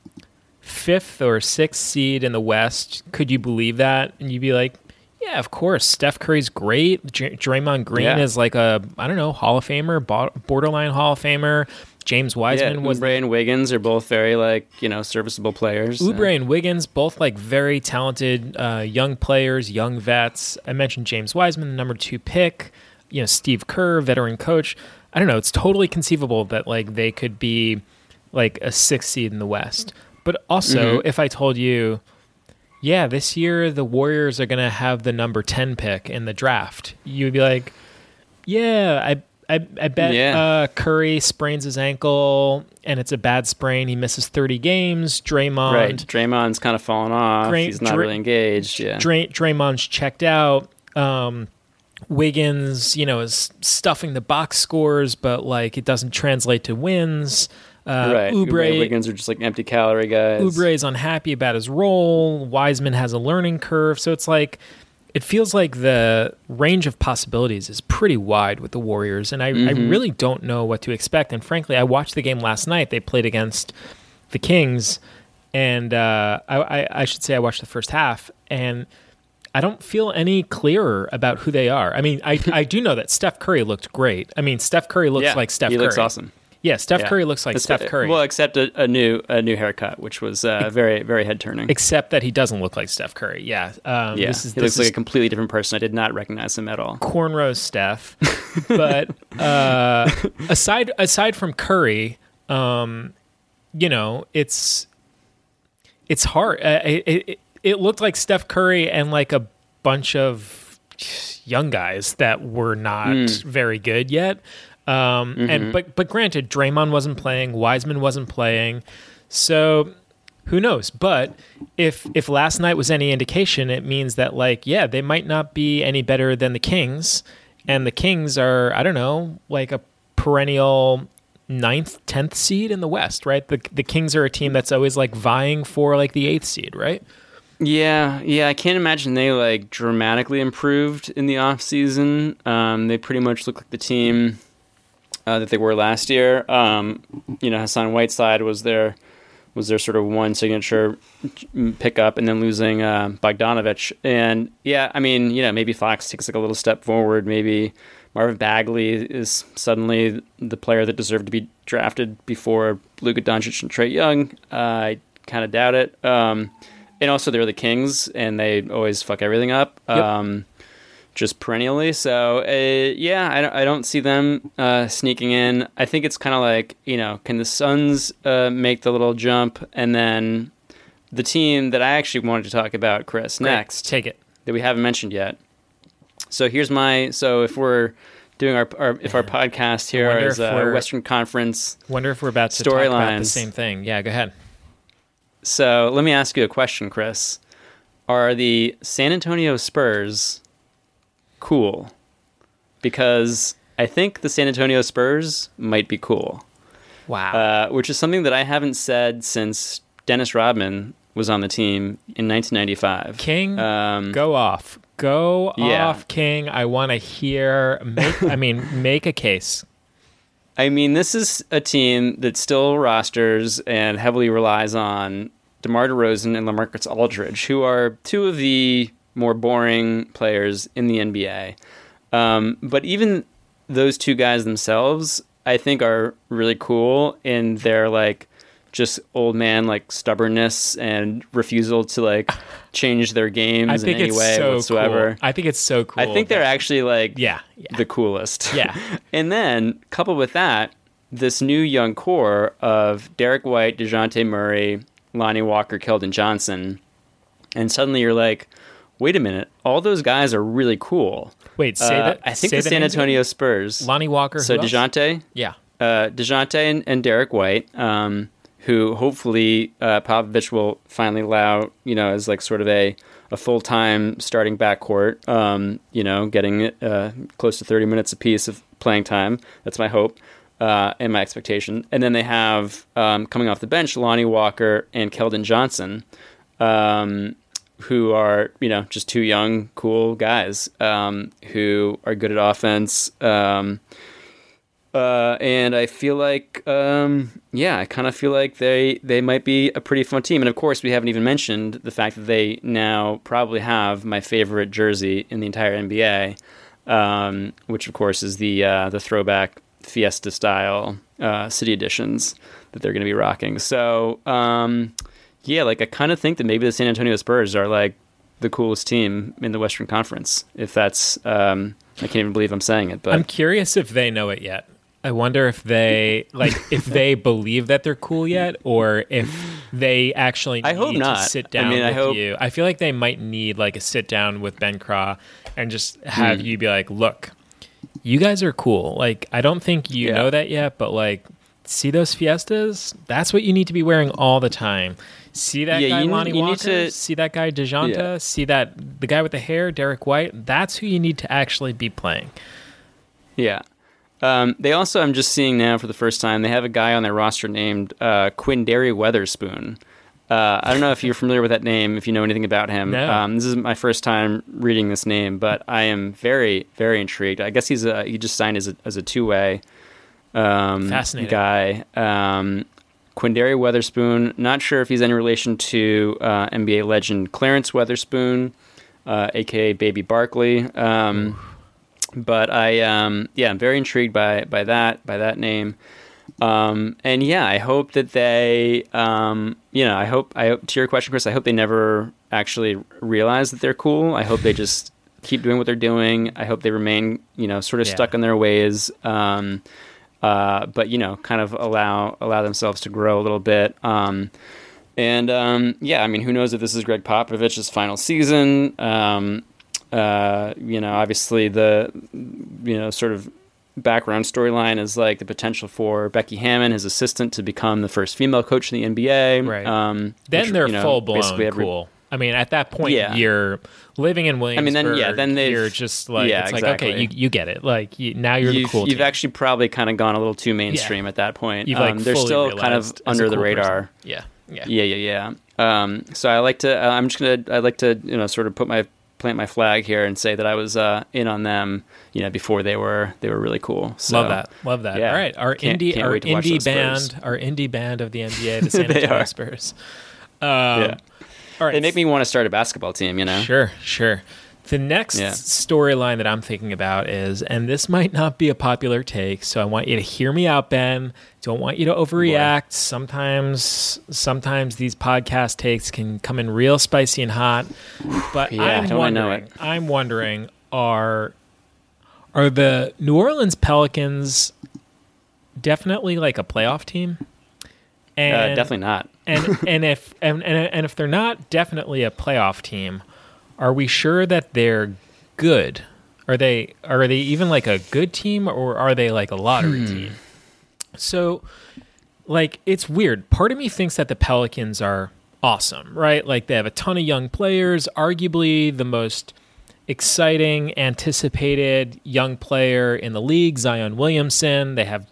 H: fifth or sixth seed in the West, could you believe that? And you'd be like, yeah, of course. Steph Curry's great. J- Draymond Green
I: Yeah.
H: is like a I don't know Hall of Famer, borderline Hall of Famer. James
I: Yeah,
H: Wiseman was
I: Oubre and Wiggins are both very like you know serviceable players.
H: Oubre and Wiggins, both like very talented uh, young players, young vets. I mentioned James Wiseman, the number two pick. You know, Steve Kerr, veteran coach. I don't know. It's totally conceivable that like they could be like a sixth seed in the West. But also,
I: Mhm.
H: if I told you, yeah, this year the Warriors are going to have the number ten pick in the draft, you would be like, yeah, I. I, I bet
I: Yeah.
H: uh, Curry sprains his ankle and it's a bad sprain. He misses 30 games. Draymond,
I: right. Draymond's kind of fallen off.
H: Dray-
I: He's not
H: Dray-
I: really engaged. Yeah.
H: Dray- Draymond's checked out. Um, Wiggins, you know, is stuffing the box scores, but like it doesn't translate to wins. Uh,
I: right. Oubre
H: Oubre,
I: Wiggins are just like empty calorie guys.
H: Oubre is unhappy about his role. Wiseman has a learning curve, so it's like it feels like the range of possibilities is pretty wide with the Warriors, and I, I
I: Mhm.
H: really don't know what to expect. And frankly, I watched the game last night. They played against the Kings, and uh, I, I, I should say I watched the first half, and I don't feel any clearer about who they are. I mean, I, I do know that Steph Curry looked great. I mean, Steph Curry looks
I: Yeah,
H: like Steph
I: he
H: Curry.
I: looks awesome.
H: Yeah, Steph
I: Yeah.
H: Curry looks like
I: It's-
H: Steph Curry.
I: Well, except a, a new a new haircut, which was uh, very very head turning.
H: except that he doesn't look like Steph Curry. Yeah, um,
I: yeah,
H: this is
I: he
H: this
I: looks like a completely different person. I did not recognize him at all.
H: cornrow Steph. but uh, aside aside from Curry, um, you know, it's it's hard. Uh, it, it it looked like Steph Curry and like a bunch of young guys that were not
I: Mm.
H: very good yet. Um,
I: Mhm.
H: And but but granted, Draymond wasn't playing, Wiseman wasn't playing, so who knows? But if if last night was any indication, it means that like yeah, they might not be any better than the Kings, and the Kings are I don't know like a perennial ninth, tenth seed in the West, right? The the Kings are a team that's always like vying for like the eighth seed, right?
I: Yeah, yeah, I can't imagine they like dramatically improved in the off season. Um, they pretty much look like the team uh, that they were last year. Um, you know, Hassan Whiteside was their was their sort of one signature pickup, and then losing uh, Bogdanovich. And yeah, I mean, you know, maybe Fox takes like a little step forward. Maybe Marvin Bagley is suddenly the player that deserved to be drafted before Luka Doncic and Trae Young. Uh, I kind of doubt it. Um, and also, they're the Kings, and they always fuck everything up.
H: Yep.
I: Um, just perennially. So uh, yeah, I don't, I don't see them uh, sneaking in. I think it's kind of like you know, can the Suns uh, make the little jump, and then the team that I actually wanted to talk about, Chris,
H: Great.
I: next
H: Take it.
I: that we haven't mentioned yet. So here's my so if we're doing our, our if our podcast here is uh, Western Conference.
H: Wonder if we're about to talk about the same thing. Yeah, go ahead.
I: So let me ask you a question, Chris. Are the San Antonio Spurs cool? Because I think the San Antonio Spurs might be cool.
H: Wow.
I: Uh, which is something that I haven't said since Dennis Rodman was on the team in 1995.
H: King,
I: Um,
H: go off, go
I: Yeah.
H: off, King. I want to hear. Make, I mean, make a case.
I: I mean, this is a team that still rosters and heavily relies on DeMar DeRozan and LaMarcus Aldridge, who are two of the more boring players in the NBA. Um, but even those two guys themselves, I think, are really cool in their like just old man like stubbornness and refusal to like change their games in any way
H: so
I: whatsoever.
H: cool. I think it's so cool.
I: I think they're actually like
H: Yeah, yeah.
I: the coolest.
H: Yeah.
I: and then coupled with that, this new young core of Derrick White, DeJounte Murray, Lonnie Walker, Keldon Johnson. And suddenly you're like, wait a minute, all those guys are really cool.
H: Wait, say
I: Uh,
H: that.
I: I think the San Antonio
H: again.
I: Spurs.
H: Lonnie Walker.
I: so? DeJounte,
H: Yeah.
I: uh, DeJounte and, and Derrick White, um, who hopefully uh, Popovich will finally allow, you know, as like sort of a, a full time starting backcourt, um, you know, getting uh, close to 30 minutes apiece of playing time. That's my hope uh, and my expectation. And then they have um, coming off the bench Lonnie Walker and Keldon Johnson. Um, who are you know just two young, cool guys um, who are good at offense. Um, uh, and I feel like, um, yeah, I kind of feel like they they might be a pretty fun team. And of course, we haven't even mentioned the fact that they now probably have my favorite jersey in the entire NBA, um, which of course is the uh, the throwback Fiesta style uh, City editions that they're going to be rocking. So um, yeah, like I kind of think that maybe the San Antonio Spurs are like the coolest team in the Western Conference. If that's, um, I can't even believe I'm saying it, but
H: I'm curious if they know it yet. I wonder if they like if they believe that they're cool yet, or if they actually need
I: I hope
H: to
I: not.
H: sit
I: I
H: down
I: mean, I
H: with
I: hope-
H: you. I feel like they might need like a sit down with Ben Craw and just have
I: Hmm.
H: you be like, "Look, you guys are cool. Like, I don't think you
I: Yeah.
H: know that yet, but like, see those fiestas? That's what you need to be wearing all the time." See that
I: Yeah,
H: guy
I: you
H: Lonnie
I: you
H: Walker?
I: to-
H: see that guy Dejounte?
I: Yeah.
H: See that the guy with the hair, Derrick White? That's who you need to actually be playing.
I: Yeah. Um, they also, I'm just seeing now for the first time, they have a guy on their roster named uh, Quinndary Weatherspoon. Uh, I don't know if you're familiar with that name, if you know anything about him.
H: No.
I: Um, this is my first time reading this name, but I am very, very intrigued. I guess he's a, he just signed as a, as a two way um,
H: Fascinating.
I: guy. Um, Quinndary Weatherspoon. Not sure if he's any relation to uh, NBA legend Clarence Weatherspoon, uh, aka Baby Barkley. Um, but I, um, yeah, I'm very intrigued by by that by that name. Um, and yeah, I hope that they, um, you know, I hope I hope to your question, Chris. I hope they never actually realize that they're cool. I hope they just keep doing what they're doing. I hope they remain, you know, sort of
H: Yeah.
I: stuck in their ways. Um, uh, but you know, kind of allow allow themselves to grow a little bit. Um, and um, yeah, I mean, who knows if this is Gregg Popovich's final season? Um, uh, you know, obviously the you know sort of background storyline is like the potential for Becky Hammon, his assistant, to become the first female coach in the NBA.
H: Right.
I: Um,
H: Then
I: which,
H: they're
I: you know,
H: full blown
I: every-
H: cool. I mean, at that point,
I: Yeah.
H: you're living in Williamsburg.
I: then, yeah, then
H: you're just like
I: yeah,
H: it's like okay, you, you get it. Like you, now you're
I: You've,
H: the cool.
I: you've
H: team.
I: actually probably kind of gone a little too mainstream at that point.
H: You've like
I: um, they're still kind of
H: realized as a
I: under the radar.
H: person. Yeah, yeah,
I: Yeah, yeah, yeah. Um, so I like to. Uh, I'm just gonna. I like to, you know, sort of put my plant my flag here and say that I was uh, in on them. You know, before they were they were really cool. So,
H: Love that. Love that.
I: yeah.
H: All right, our
I: Can't-
H: indie,
I: can't
H: our
I: wait to watch
H: indie band, our indie band of the NBA, the San Antonio. Spurs. Um,
I: Yeah.
H: Right,
I: They make me want to start a basketball team. You know.
H: Sure, sure. The next
I: Yeah.
H: storyline that I'm thinking about is, and this might not be a popular take, so I want you to hear me out, Ben. Don't want you to overreact. Sometimes, sometimes these podcast takes can come in real spicy and hot. But
I: Yeah,
H: I'm
I: don't I know
H: wondering,
I: it.
H: I'm wondering, are are the New Orleans Pelicans definitely like a playoff team?
I: Uh, definitely not.
H: And and if and, and and if they're not definitely a playoff team, are we sure that they're good? Are they are they even like a good team or are they like a lottery hmm. team? So like it's weird. Part of me thinks that the Pelicans are awesome, right? Like they have a ton of young players, arguably the most exciting, anticipated young player in the league, Zion Williamson. They have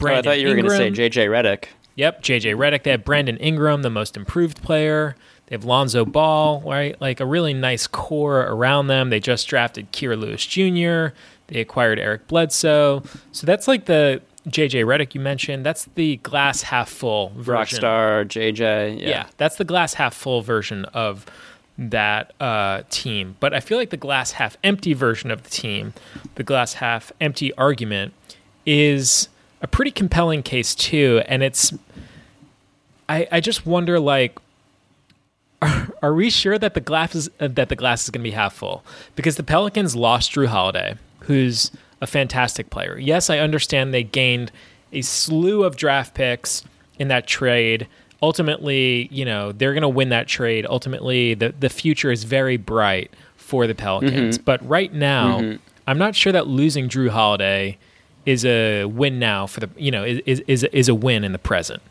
I: Oh, I thought you were going to say JJ Redick.
H: Yep, JJ Redick. They have Brandon Ingram, the most improved player. They have Lonzo Ball, right? Like a really nice core around them. They just drafted Kira Lewis Jr. They acquired Eric Bledsoe. So that's like the JJ Redick you mentioned. That's the glass half full version.
I: Rockstar, JJ.
H: Yeah.
I: Yeah.
H: that's the glass half full version of that uh, team. But I feel like the glass half empty version of the team, the glass half empty argument, is a pretty compelling case too. And it's, I, I just wonder like, are, are we sure that the glass is uh, that the glass is going to be half full? Because the Pelicans lost Jrue Holiday, who's a fantastic player. Yes, I understand they gained a slew of draft picks in that trade. Ultimately, you know, they're going to win that trade. Ultimately, the the future is very bright for the Pelicans. But right now, I'm not sure that losing Jrue Holiday is a win now for the you know is is is, is a win in the present.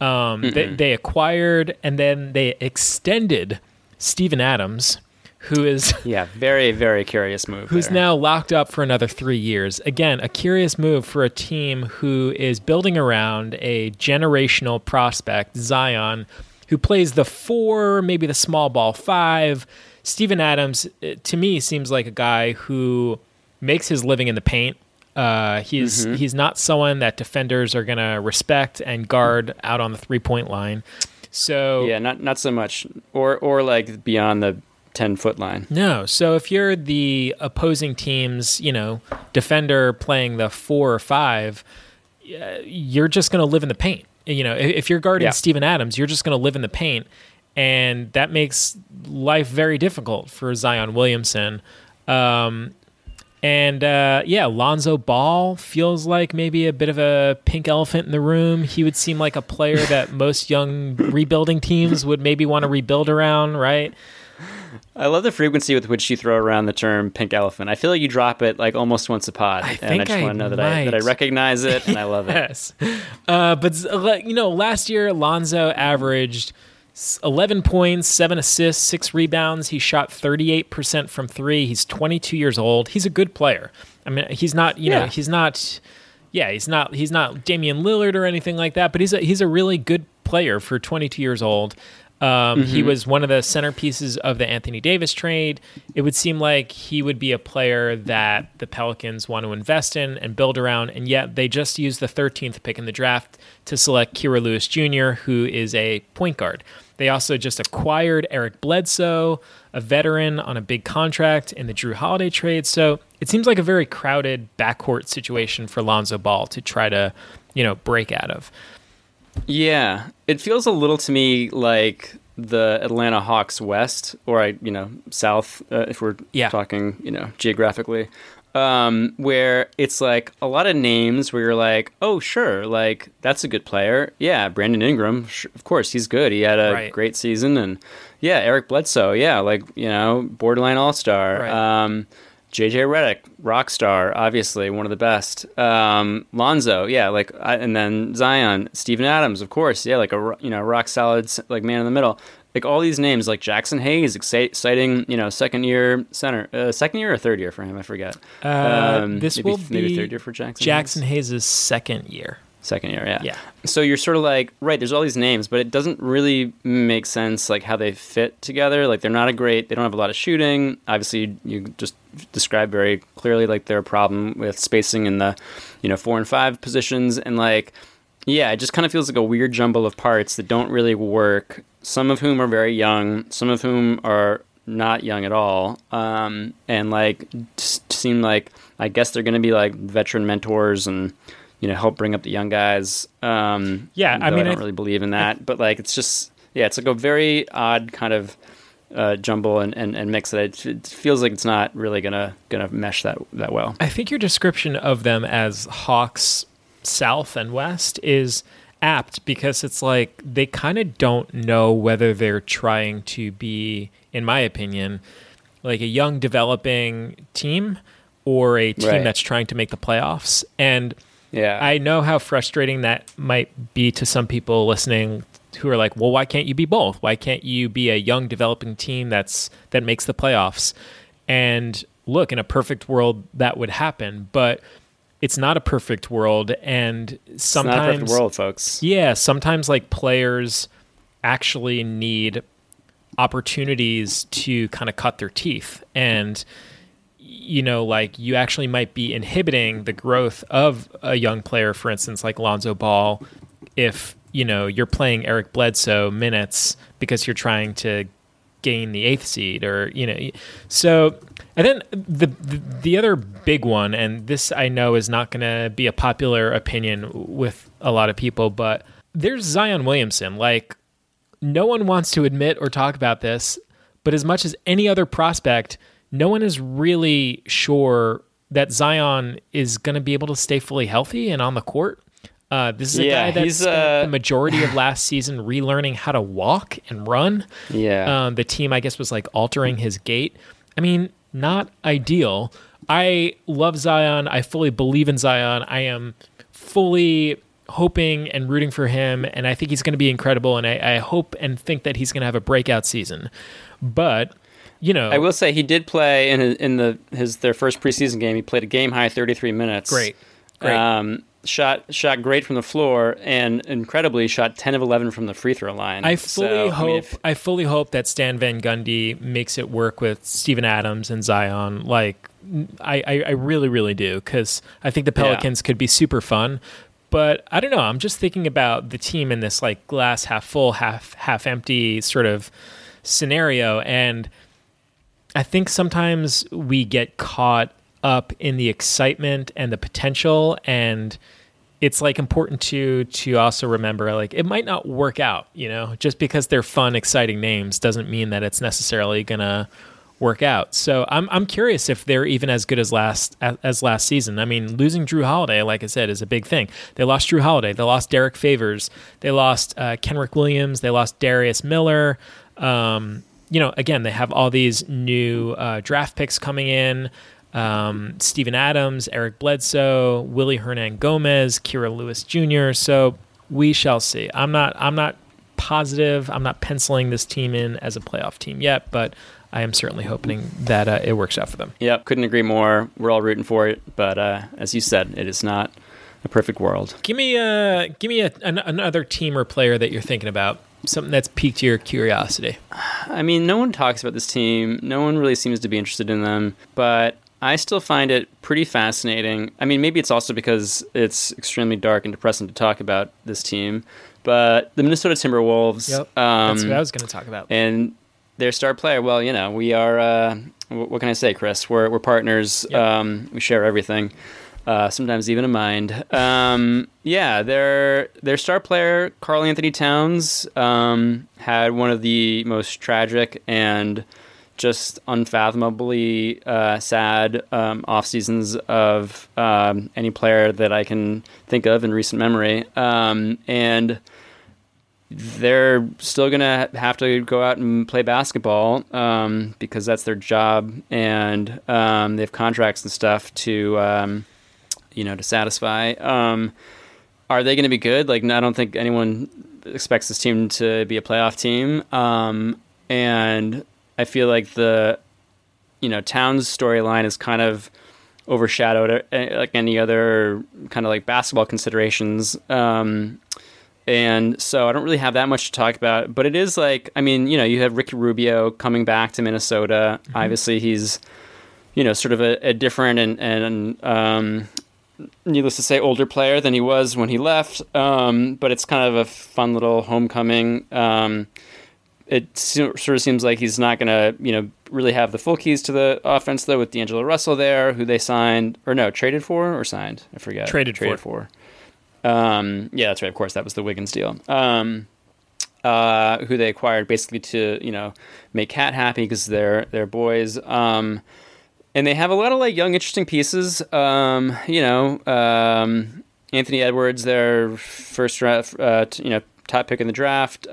H: Um, they, they acquired and then they extended Steven Adams, who is
I: Yeah, very, very curious move.
H: who's
I: there.
H: now locked up for another three years. Again, a curious move for a team who is building around a generational prospect, Zion, who plays the four, maybe the small ball five. Steven Adams, eh, to me, seems like a guy who makes his living in the paint. Uh, he's
I: Mm-hmm.
H: he's not someone that defenders are going to respect and guard out on the three point line. So
I: Yeah, not not so much, or or like beyond the ten foot line.
H: No. So if you're the opposing team's, you know, defender playing the four or five, you're just going to live in the paint. You know, if you're guarding
I: Yeah.
H: Steven Adams, you're just going to live in the paint, and that makes life very difficult for Zion Williamson. Um, and uh, yeah, Lonzo Ball feels like maybe a bit of a pink elephant in the room. He would seem like a player that most young rebuilding teams would maybe want to rebuild around, right?
I: I love the frequency with which you throw around the term "pink elephant." I feel like you drop it like almost once a pod, and I just
H: I
I: want to know that I that I recognize it and I love it.
H: Yes. Uh, but you know, last year Lonzo averaged 11 points, seven assists, six rebounds. He shot 38% from three. He's 22 years old. He's a good player. I mean, he's not, you know, he's not, yeah, he's not, he's not Damian Lillard or anything like that, but he's a, he's a really good player for 22 years old. Um, He was one of the centerpieces of the Anthony Davis trade. It would seem like he would be a player that the Pelicans want to invest in and build around, and yet they just used the 13th pick in the draft to select Kira Lewis Jr., who is a point guard. They also just acquired Eric Bledsoe, a veteran on a big contract in the Jrue Holiday trade. So it seems like a very crowded backcourt situation for Lonzo Ball to try to, you know, break out of.
I: Yeah, it feels a little to me like the Atlanta Hawks West, or I, you know, South, uh, if we're
H: Yeah.
I: talking, you know, geographically, um, where it's like a lot of names where you're like, oh, sure, like that's a good player. Yeah, Brandon Ingram, sh- of course, he's good. He had a
H: Right.
I: great season, and yeah, Eric Bledsoe, yeah, like you know, borderline All Star.
H: Right.
I: Um, JJ Redick, rock star, obviously one of the best. Um, Lonzo, yeah, like, I, and then Zion, Steven Adams, of course, yeah, like a you know rock solid like man in the middle. Like all these names, like Jaxson Hayes, exci- exciting, you know, second year center, uh, second year or third year for him, I forget.
H: Uh, this
I: maybe,
H: will
I: maybe
H: be
I: third year for Jaxson.
H: Jaxson
I: Hayes?
H: Hayes' second year.
I: second year, yeah.
H: Yeah.
I: So you're sort of like, right, there's all these names, but it doesn't really make sense like how they fit together. Like they're not a great, they don't have a lot of shooting. Obviously, you, you just described very clearly like their problem with spacing in the, you know, four and five positions. And like, yeah, it just kind of feels like a weird jumble of parts that don't really work. Some of whom are very young, some of whom are not young at all. Um, and like, just seem like, I guess they're going to be like veteran mentors and, you know, help bring up the young guys. Um,
H: Yeah, I mean,
I: I
H: I-
I: don't really believe in that, but like, it's just, yeah, it's like a very odd kind of uh, jumble and, and, and mix that it, it feels like it's not really gonna gonna mesh that that well.
H: I think your description of them as Hawks South and West is apt because it's like they kind of don't know whether they're trying to be, in my opinion, like a young developing team or a team
I: Right.
H: that's trying to make the playoffs. And
I: Yeah,
H: I know how frustrating that might be to some people listening who are like, "Well, why can't you be both? Why can't you be a young developing team that's that makes the playoffs?" And look, in a perfect world that would happen, but it's not a perfect world and
I: it's
H: sometimes
I: not a perfect world, folks.
H: yeah, sometimes like players actually need opportunities to kind of cut their teeth and you know like you actually might be inhibiting the growth of a young player for instance like Lonzo Ball if you know you're playing Eric Bledsoe minutes because you're trying to gain the eighth seed or you know so and then the, the the other big one and this I know is not going to be a popular opinion with a lot of people but there's Zion Williamson like no one wants to admit or talk about this but as much as any other prospect no one is really sure that Zion is going to be able to stay fully healthy and on the court uh, this is a
I: Yeah,
H: guy that spent
I: uh,
H: the majority of last season relearning how to walk and run.
I: Yeah.
H: Um, the team, I guess, was like altering his gait. I mean, not ideal. I love Zion. I fully believe in Zion. I am fully hoping and rooting for him, and I think he's going to be incredible. And I, I hope and think that he's going to have a breakout season. But you know,
I: I will say he did play in his, in the his their first preseason game. He played a game high 33 minutes.
H: Great. Great.
I: Um, shot shot great from the floor and incredibly shot 10 of 11 from the free throw line.
H: I fully
I: So,
H: hope
I: mean,
H: I, fully hope that Stan Van Gundy makes it work with Steven Adams and Zion. Like I, I, I really, really do because I think the Pelicans could be super fun. But I don't know. I'm just thinking about the team in this like glass half full, half half empty sort of scenario, and I think sometimes we get caught up in the excitement and the potential and it's like important to to also remember like it might not work out, you know, just because they're fun, exciting names doesn't mean that it's necessarily gonna work out. So I'm I'm curious if they're even as good as last as, as last season. I mean, losing Jrue Holiday, like I said, is a big thing. They lost Jrue Holiday, they lost Derrick Favors, they lost uh, Kenrich Williams, they lost Darius Miller. Um, you know, again, they have all these new uh, draft picks coming in. Um, Steven Adams, Eric Bledsoe, Willy Hernangomez, Kira Lewis Jr. So we shall see. I'm not. I'm not positive. I'm not penciling this team in as a playoff team yet, but I am certainly hoping that uh, it works out for them.
I: Yep, couldn't agree more. We're all rooting for it, but uh, as you said, it is not a perfect world.
H: Give me a give me a, an, another team or player that you're thinking about. Something that's piqued your curiosity.
I: I mean, no one talks about this team. No one really seems to be interested in them, but I still find it pretty fascinating. I mean, maybe it's also because it's extremely dark and depressing to talk about this team, but the Minnesota Timberwolves.
H: Yep,
I: um,
H: that's what I was going to talk about.
I: and their star player. Well, you know, we are. Uh, what can I say, Chris? We're we're partners.
H: Yep.
I: Um, we share everything. Uh, sometimes even a mind. Um, yeah, their their star player, Karl-Anthony Towns, um, had one of the most tragic and just unfathomably uh, sad um, off seasons of um, any player that I can think of in recent memory. Um, and they're still gonna have to go out and play basketball um, because that's their job, and um, they have contracts and stuff to um, you know to satisfy. Are they going to be good? Like, I don't think anyone expects this team to be a playoff team, and I feel like the you know Towns storyline is kind of overshadowed uh, like any other kind of like basketball considerations. Um, and so I don't really have that much to talk about. But it is like, I mean, you know, you have Ricky Rubio coming back to Minnesota. Obviously, he's, you know, sort of a, a different and and um, needless to say, older player than he was when he left. Um, but it's kind of a fun little homecoming. Um, it sort of seems like he's not going to, you know, really have the full keys to the offense though. With D'Angelo Russell there, who they signed or no traded for or signed, I forget.
H: Traded for.
I: traded for. Um, yeah, that's right. Of course, that was the Wiggins deal. Um, uh, who they acquired basically to you know make KAT happy because they're they're boys. Um, and they have a lot of like young, interesting pieces. Um, you know, um, Anthony Edwards, their first draft, uh, t- you know, top pick in the draft.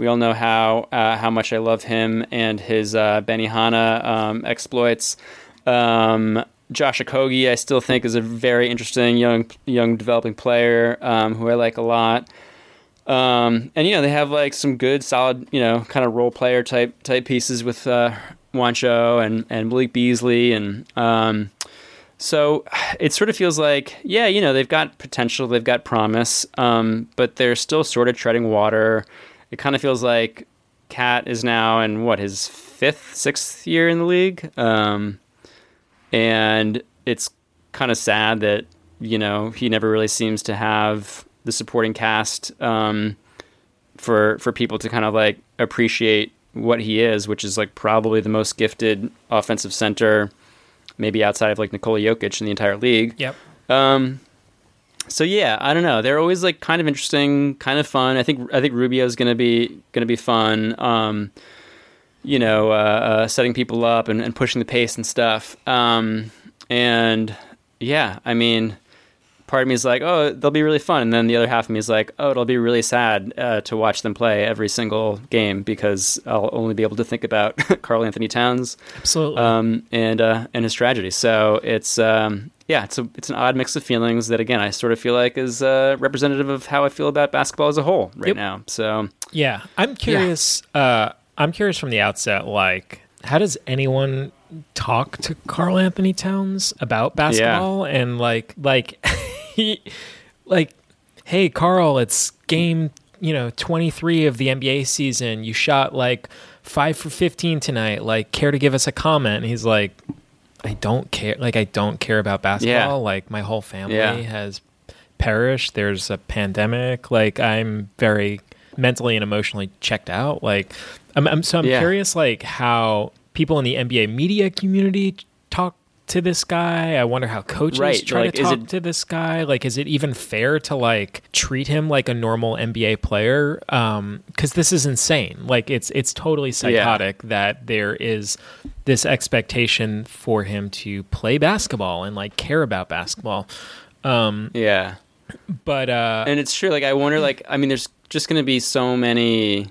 I: We all know how uh, how much I love him and his uh, Benihana um, exploits. Um, Josh Okogie, I still think is a very interesting young young developing player um, who I like a lot. Um, and you know they have like some good, solid, you know, kind of role player type type pieces with uh, Juancho and and Malik Beasley, and um, so it sort of feels like yeah, you know, they've got potential, they've got promise, um, but they're still sort of treading water. It kind of feels like KAT is now in what his fifth, sixth year in the league, um, and it's kind of sad that you know he never really seems to have the supporting cast um, for for people to kind of like appreciate what he is, which is like probably the most gifted offensive center, maybe outside of like Nikola Jokic in the entire league.
H: Yep.
I: Um, so yeah, I don't know. They're always like kind of interesting, kind of fun. I think I think Rubio's gonna be gonna be fun. Um, you know, uh, uh, setting people up and, and pushing the pace and stuff. Um, and yeah, I mean, part of me is like, oh, they'll be really fun, and then the other half of me is like, oh, it'll be really sad uh, to watch them play every single game because I'll only be able to think about Karl-Anthony Towns,
H: Absolutely.
I: um, and uh, and his tragedy. So it's um, yeah, it's a it's an odd mix of feelings that again I sort of feel like is uh, representative of how I feel about basketball as a whole right
H: Yep.
I: now. So
H: Yeah, I'm curious. Uh, I'm curious from the outset. Like, how does anyone talk to Karl-Anthony Towns about basketball? And like, like, he, like, hey, Carl, it's game, you know, 23 of the NBA season. You shot like five for 15 tonight. Like, care to give us a comment? And he's like, I don't care. Like, I don't care about basketball.
I: Yeah.
H: Like, my whole family
I: Yeah.
H: has perished. There's a pandemic. Like, I'm very mentally and emotionally checked out. Like, I'm, I'm so I'm
I: Yeah.
H: curious, like how people in the NBA media community talk to this guy. I wonder how coaches
I: Right,
H: try
I: like,
H: to
I: is
H: talk
I: it-
H: to this guy. Like, is it even fair to like treat him like a normal NBA player? Um, because this is insane. Like, it's it's totally psychotic that there is this expectation for him to play basketball and like care about basketball. Um,
I: yeah,
H: but uh,
I: and it's true. Like I wonder, like I mean, there's just going to be so many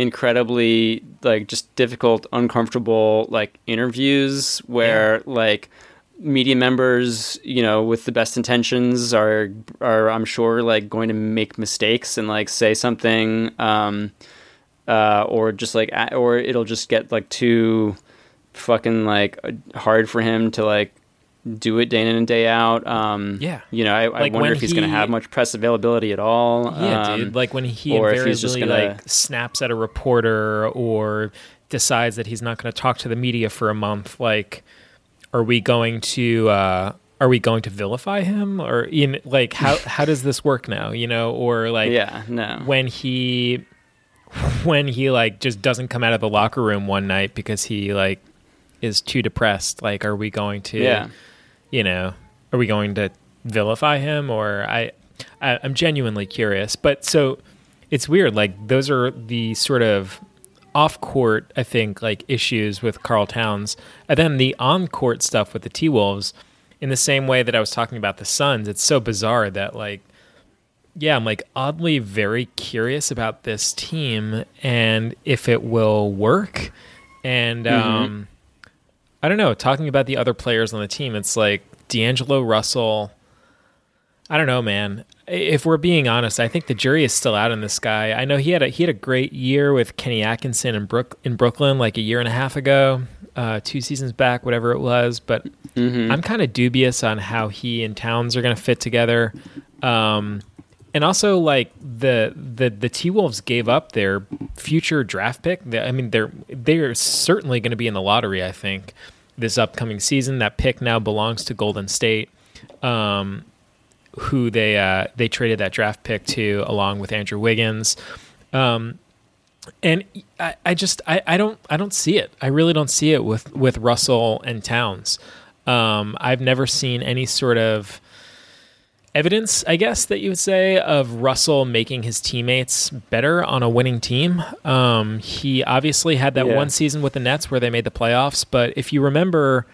I: incredibly like just difficult, uncomfortable like interviews where like media members, you know, with the best intentions are are I'm sure like going to make mistakes and like say something um uh or just like or it'll just get like too fucking like hard for him to like do it day in and day out. Um,
H: Yeah.
I: you know, I, I
H: Like,
I: wonder if he's going to have much press availability at all.
H: Yeah,
I: Um,
H: dude. Like when he
I: or if he's just gonna-
H: like snaps at a reporter or decides that he's not going to talk to the media for a month. Like, are we going to uh, are we going to vilify him or in like how how does this work now? You know, or like
I: Yeah, no.
H: when he when he like just doesn't come out of the locker room one night because he like is too depressed. Like, are we going to
I: Yeah.
H: You know, are we going to vilify him or I, I I'm genuinely curious. But so it's weird. Like those are the sort of off court, I think, like issues with Karl Towns, and then the on court stuff with the T Wolves. In the same way that I was talking about the Suns, it's so bizarre that like, yeah, I'm like oddly very curious about this team and if it will work. And um, I don't know. Talking about the other players on the team, it's like D'Angelo Russell. I don't know, man. If we're being honest, I think the jury is still out on this guy. I know he had a he had a great year with Kenny Atkinson in Brook in Brooklyn like a year and a half ago, uh, two seasons back, whatever it was. But I'm kind of dubious on how he and Towns are going to fit together. Um, and also, like the the the T Wolves gave up their future draft pick. I mean, they're they're certainly going to be in the lottery. I think this upcoming season. That pick now belongs to Golden State, um, who they uh, they traded that draft pick to along with Andrew Wiggins. Um, and I, I just I, I don't I don't see it. I really don't see it with with Russell and Towns. Um, I've never seen any sort of evidence, I guess, that you would say, of Russell making his teammates better on a winning team. Um, he obviously had that
I: Yeah.
H: one season with the Nets where they made the playoffs, but if you remember,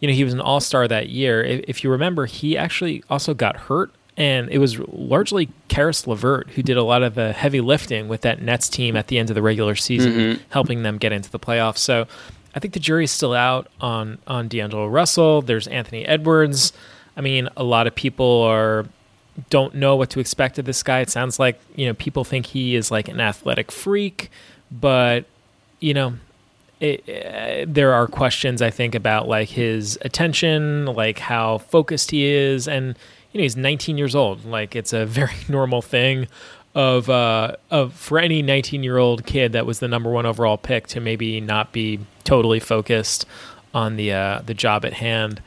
H: you know, he was an all star that year. If, if you remember, he actually also got hurt. And it was largely Caris LeVert who did a lot of the heavy lifting with that Nets team at the end of the regular season, helping them get into the playoffs. So I think the jury's still out on on D'Angelo Russell. There's Anthony Edwards. I mean, a lot of people are don't know what to expect of this guy. It sounds like you know people think he is like an athletic freak, but you know, it, uh, there are questions I think about like his attention, like how focused he is, and you know he's 19 years old. Like it's a very normal thing. of uh, of for any 19 year old kid that was the number one overall pick to maybe not be totally focused on the uh, the job at hand.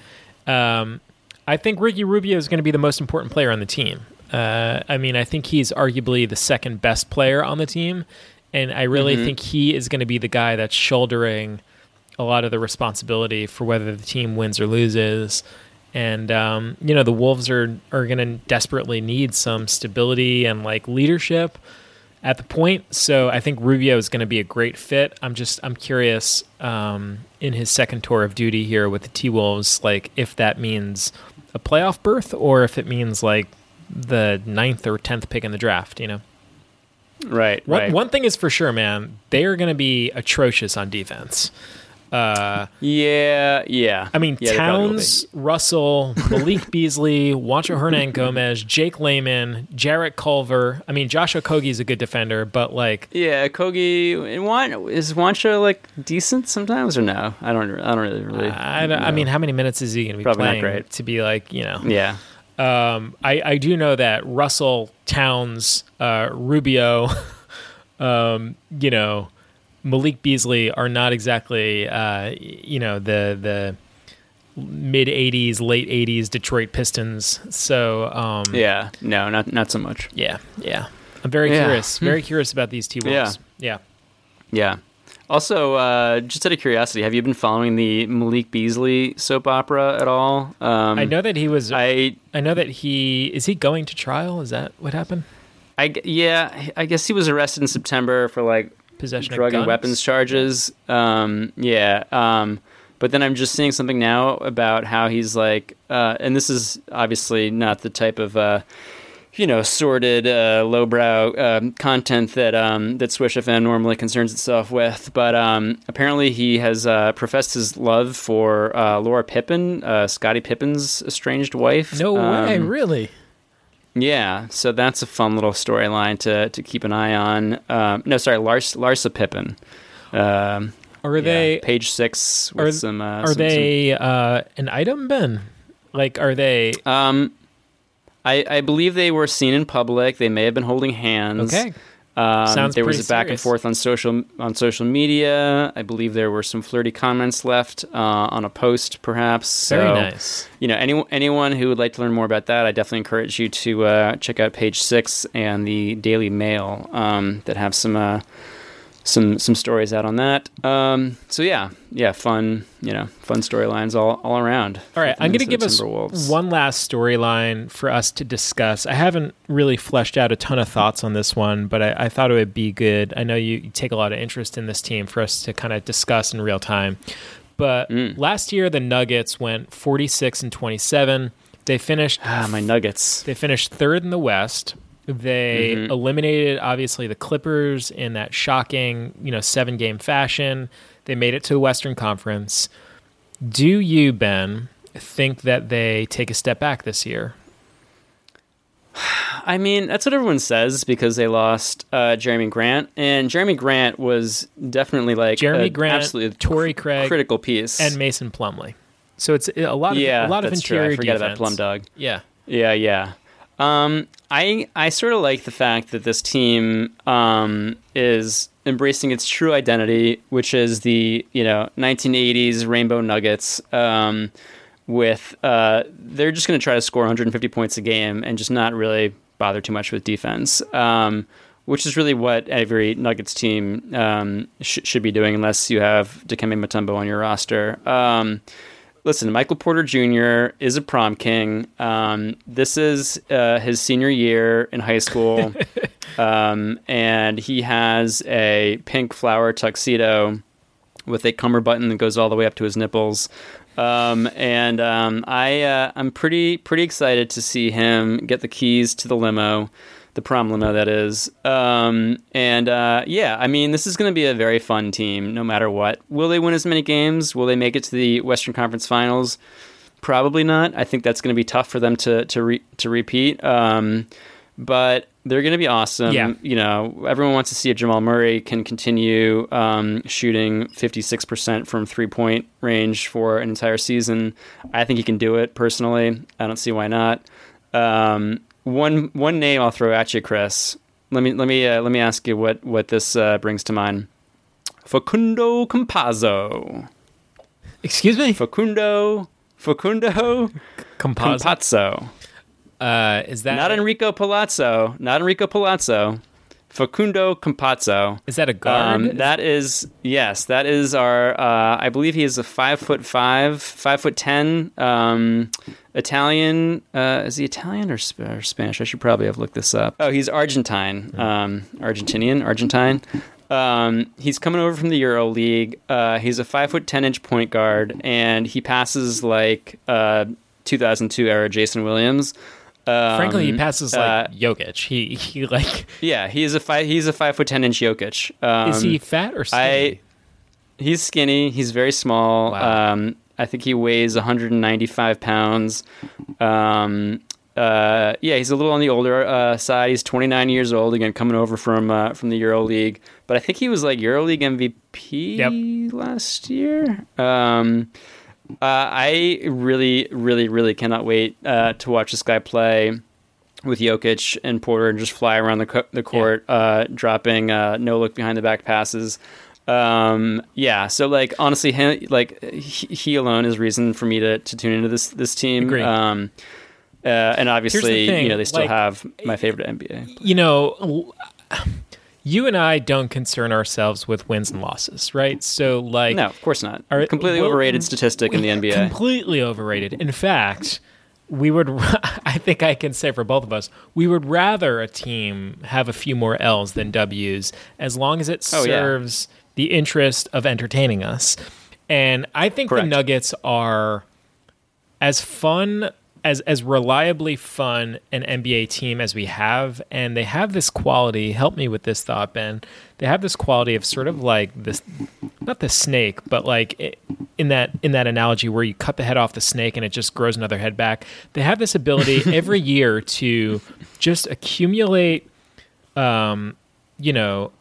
H: Um, I think Ricky Rubio is going to be the most important player on the team. Uh, I mean, I think he's arguably the second best player on the team, and I really
I: Mhm.
H: think he is going to be the guy that's shouldering a lot of the responsibility for whether the team wins or loses. And um, you know, the Wolves are are going to desperately need some stability and like leadership at the point. So I think Rubio is going to be a great fit. I'm just I'm curious um, in his second tour of duty here with the T Wolves, like if that means a playoff berth or if it means like the ninth or tenth pick in the draft. You know.
I: Right,
H: One,
I: right.
H: one thing is for sure, man. They are going to be atrocious on defense. Uh,
I: yeah, yeah.
H: I mean,
I: Yeah, they probably will be.
H: Towns, Russell, Malik Beasley, Juancho Hernangomez, Jake Layman, Jarrett Culver. I mean, Josh Okogie is a good defender, but like,
I: Yeah, Kogi and Wan is Juancho like decent sometimes or no? I don't. I don't really. really
H: I, don't- I mean, how many minutes is he going to be
I: Probably not
H: playing
I: great.
H: to be like, you know?
I: Yeah.
H: Um, I, I do know that Russell, Towns, uh, Rubio, um, you know, Malik Beasley are not exactly, uh, you know, the the mid '80s, late '80s Detroit Pistons. So um,
I: Yeah, no, not not so much.
H: yeah, yeah. I'm very
I: Yeah.
H: curious,
I: Hmm.
H: very curious about these T Wolves. Yeah.
I: Yeah. Also, uh, just out of curiosity, have you been following the Malik Beasley soap opera at all? Um,
H: I know that he was.
I: I
H: I know that he is he going to trial. Is that what happened?
I: I yeah, I guess he was arrested in September for like
H: Possession of
I: drug and weapons charges. Um, yeah. Um, but then I'm just seeing something now about how he's like, uh, and this is obviously not the type of, uh, you know, sordid, uh, lowbrow um, content that um, that Swish FM normally concerns itself with. But um, apparently, he has uh, professed his love for uh, Laura Pippen, uh, Scottie Pippen's estranged wife.
H: No way,
I: Um,
H: really.
I: Yeah, so that's a fun little storyline to to keep an eye on. Um, no, sorry, Lars Larsa Pippen. Um,
H: Are
I: yeah,
H: they
I: page six with
H: are,
I: some? Uh,
H: are
I: some-
H: they uh, an item, Ben? Like, are they?
I: um, I I believe they were seen in public. They may have been holding hands.
H: Okay.
I: Um, there was a back and forth on social on social media. I believe there were some flirty comments left uh, on a post, perhaps.
H: Very nice.
I: You know, anyone anyone who would like to learn more about that, I definitely encourage you to uh, check out page six and the Daily Mail um, that have some uh, some some stories out on that. Um, so yeah, yeah, fun. You know, fun storylines all all around.
H: All right, I'm going to give us one last storyline for us to discuss. I haven't really fleshed out a ton of thoughts on this one, but I, I thought it would be good. I know you, you take a lot of interest in this team for us to kind of discuss in real time. But
I: Mm.
H: last year, the Nuggets went 46 and 27. They finished
I: Ah, my Nuggets.
H: They finished third in the West. They
I: Mhm.
H: eliminated obviously the Clippers in that shocking, you know, seven game fashion. They made it to the Western Conference. Do you, Ben, think that they take a step back this year?
I: I mean, that's what everyone says because they lost uh, Jerami Grant, and Jerami Grant was definitely like Jerami
H: Grant,
I: absolutely
H: Torrey Craig,
I: critical piece,
H: and Mason Plumlee. So it's a lot of
I: yeah,
H: a lot of
I: that's true.
H: interior
I: I forgot
H: defense.
I: about Plum Dog.
H: Yeah.
I: Yeah, yeah. Um, I I sort of like the fact that this team um, is embracing its true identity, which is the you know 1980s Rainbow Nuggets. Um, with uh, they're just going to try to score 150 points a game and just not really bother too much with defense. Um, which is really what every Nuggets team um, sh- should be doing, unless you have Dikembe Mutombo on your roster. Listen, Michael Porter Jr. is a prom king. Um, this is uh, his senior year in high school, um, and he has a pink flower tuxedo with a cummer button that goes all the way up to his nipples. Um, and um, I uh, I'm pretty pretty excited to see him get the keys to the limo, the prom limo that is. Um, and uh, yeah, I mean this is going to be a very fun team no matter what. Will they win as many games? Will they make it to the Western Conference Finals? Probably not. I think that's going to be tough for them to to re- to repeat. Um, but they're going to be awesome.
H: Yeah.
I: You know, everyone wants to see if Jamal Murray can continue um, shooting 56% from three point range for an entire season. I think he can do it personally. I don't see why not. Um, one one name I'll throw at you, Chris. let me let me uh, let me ask you what what this uh, brings to mind. Facundo Campazzo.
H: Excuse me.
I: Facundo Facundo. Campazzo.
H: Uh, is that
I: Not Enrico Palazzo. Not Enrico Palazzo. Facundo Campazzo.
H: Is that a guard?
I: Um, that is yes, that is our. Uh, I believe he is a five foot five, five foot ten um, Italian. Uh, is he Italian or, Sp- or Spanish? I should probably have looked this up. Oh, he's Argentine, um, Argentinian, Argentine. Um, he's coming over from the Euro League. Uh, he's a five foot ten inch point guard, and he passes like uh, 2002 era Jason Williams. Um,
H: Frankly, he passes like
I: uh,
H: Jokic. He he like
I: yeah, he's a five. He's a five foot ten inch Jokic. Um,
H: is he fat or skinny?
I: I he's skinny. He's very small.
H: Wow.
I: Um, I think he weighs 195 pounds. Um, uh, yeah, he's a little on the older uh, side. He's 29 years old. Again, coming over from uh, from the Euro League. But I think he was like Euro League MVP
H: Yep.
I: last year. Um, uh, I really, really, really cannot wait uh, to watch this guy play with Jokic and Porter and just fly around the co- the court, uh, dropping uh, no look behind the back passes. Um, yeah, so like honestly, he, like he, alone is reason for me to, to tune into this this team. Um, uh, and obviously, you know, they still
H: like-
I: have my favorite NBA.
H: you know, you and I don't concern ourselves with wins and losses, right? So like
I: No, of course not.
H: Are-
I: Completely
H: well,
I: overrated statistic in the NBA.
H: completely overrated. In fact, we would I think I can say for both of us, we would rather a team have a few more L's than W's as long as it
I: Oh, yeah.
H: serves the interest of entertaining us. And I think the Nuggets are as fun as as reliably fun an NBA team as we have, and they have this quality. Help me with this thought, Ben. They have this quality of sort of like this, not the snake, but like i- in that in that analogy where you cut the head off the snake and it just grows another head back. They have this ability every year to just accumulate, um, you know,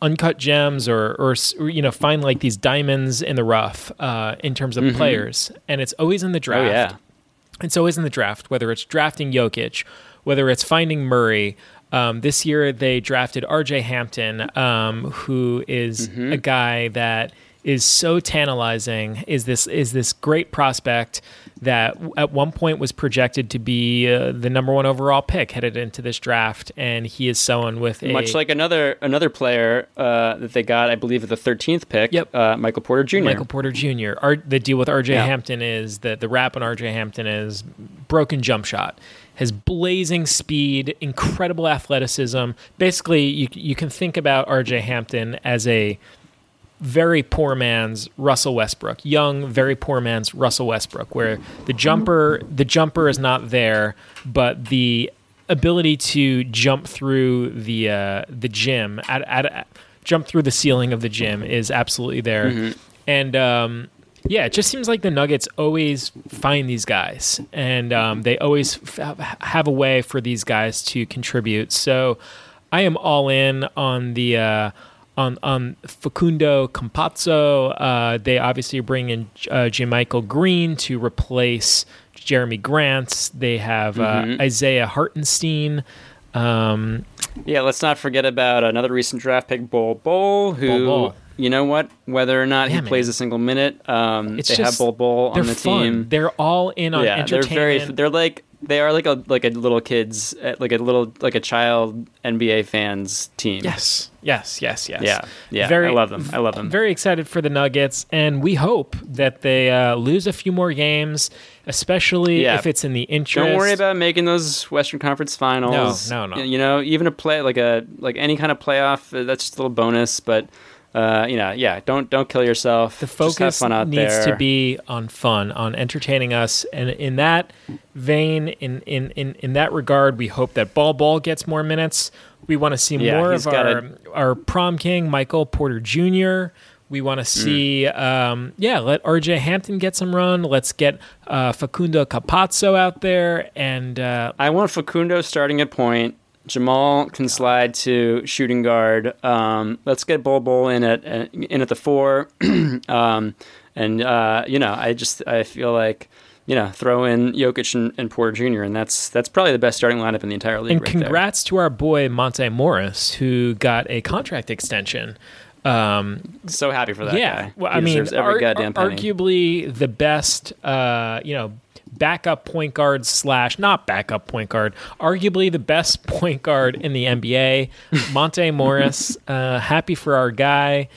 H: uncut gems or, or or, you know find like these diamonds in the rough uh, in terms of players, and it's always in the
I: Oh
H: draft.
I: Yeah.
H: so is in the draft, whether it's drafting Jokic, whether it's finding Murray. Um, this year they drafted RJ Hampton, um, who is a guy that is so tantalizing. Is this is this great prospect that at one point was projected to be uh, the number one overall pick headed into this draft, and he is someone with a
I: Much like another another player uh, that they got, I believe, at the 13th pick.
H: Yep.
I: Uh, Michael Porter Jr.
H: Michael Porter Jr. Our, the deal with RJ
I: Yeah.
H: Hampton is that the rap on RJ Hampton is broken jump shot, has blazing speed, incredible athleticism. Basically, you you can think about RJ Hampton as a very poor man's Russell Westbrook, young, very poor man's Russell Westbrook, where the jumper the jumper is not there, but the ability to jump through the uh, the gym at, at, at jump through the ceiling of the gym is absolutely there, and um, yeah, it just seems like the Nuggets always find these guys, and um, they always f- have a way for these guys to contribute. So I am all in on the. Uh, on, on Facundo Campazzo, uh, they obviously bring in uh, Michael Green to replace Jerami Grant. They have uh,
I: Mm-hmm.
H: Isaiah Hartenstein. Um,
I: Yeah, let's not forget about another recent draft pick, Bol Bol, who,
H: Bol Bol.
I: you know what, whether or not he plays a single minute, um,
H: it's
I: they
H: just
I: have Bol Bol on the
H: fun.
I: team.
H: They're all in on
I: yeah, they're
H: entertainment.
I: very, they're like, they are like a like a little kids, uh, like a little like a child NBA fans team.
H: Yes, yes, yes, yes.
I: Yeah, yeah, I love them. I love them.
H: Very excited for the Nuggets, and we hope that they uh, lose a few more games, especially
I: Yeah.
H: if it's in the interest.
I: Don't worry about making those Western Conference Finals.
H: No, no, no.
I: You know, even a play like a like any kind of playoff, uh, that's just a little bonus. But uh, you know, yeah, don't don't kill yourself.
H: the focus needs
I: there.
H: to be on fun, on entertaining us, and in that vein, in in in, in that regard, we hope that Bol Bol gets more minutes. We want to see
I: Yeah,
H: more of our
I: a-
H: our prom king, Michael Porter Jr. We want to
I: Mm.
H: see, um, yeah, let RJ Hampton get some run. Let's get uh, Facundo Campazzo out there, and uh,
I: I want Facundo starting at point. Jamal can slide to shooting guard. Um, let's get Bol Bol in at in at the four. um, and uh, you know, I just I feel like you know, throw in Jokic and, and Porter Jr. and that's that's probably the best starting lineup in the entire league.
H: And
I: right
H: congrats to our boy Monte Morris, who got a contract extension. Um.
I: So happy for that
H: yeah,
I: guy.
H: well,
I: He
H: I mean,
I: every
H: ar- arguably the best, uh, you know, backup point guard slash not backup point guard, arguably the best point guard in the NBA. Monte Morris, uh, happy for our guy,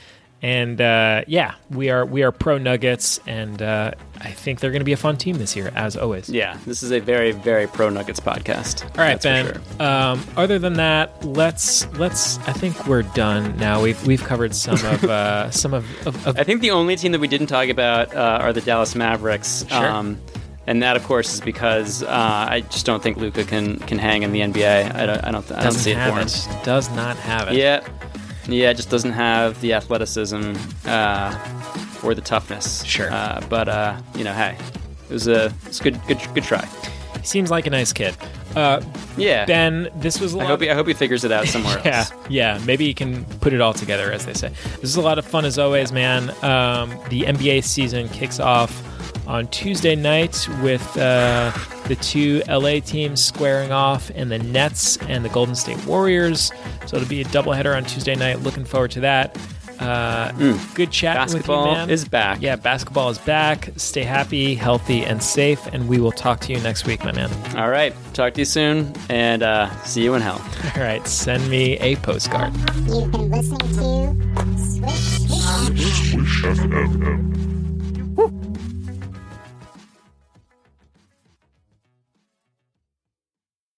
H: and uh, yeah, we are we are pro Nuggets, and uh, I think they're going to be a fun team this year, as always.
I: yeah, this is a very very pro Nuggets podcast.
H: All right, Ben.
I: sure.
H: Um, other than that, let's let's. I think we're done now. We've we've covered some of uh, some of, of, of
I: I think the only team that we didn't talk about uh, are the Dallas Mavericks. Um,
H: Sure.
I: and that, of course, is because uh, I just don't think Luka can can hang in the NBA. I don't. I don't, I don't see it for him.
H: it. Does not have it.
I: Yeah, yeah, it just doesn't have the athleticism uh, or the toughness.
H: Sure.
I: uh, but uh, you know, hey, it was a it's good good good try.
H: Seems like a nice kid. Uh,
I: Yeah,
H: Ben, this was a
I: I
H: lot.
I: hope he, I hope he figures it out somewhere
H: yeah,
I: else.
H: yeah. Maybe he can put it all together, as they say. This is a lot of fun as always, man. Um, the NBA season kicks off on Tuesday night with uh, the two LA teams squaring off, and the Nets and the Golden State Warriors. So it'll be a doubleheader on Tuesday night. Looking forward to that. Uh, Good chat with you,
I: Basketball
H: man.
I: is back.
H: Yeah, basketball is back. Stay happy, healthy, and safe, and we will talk to you next week, my man.
I: All right, talk to you soon, and uh, see you in hell.
H: All right, send me a postcard.
J: You've been listening to Swish.
A: Swish FM.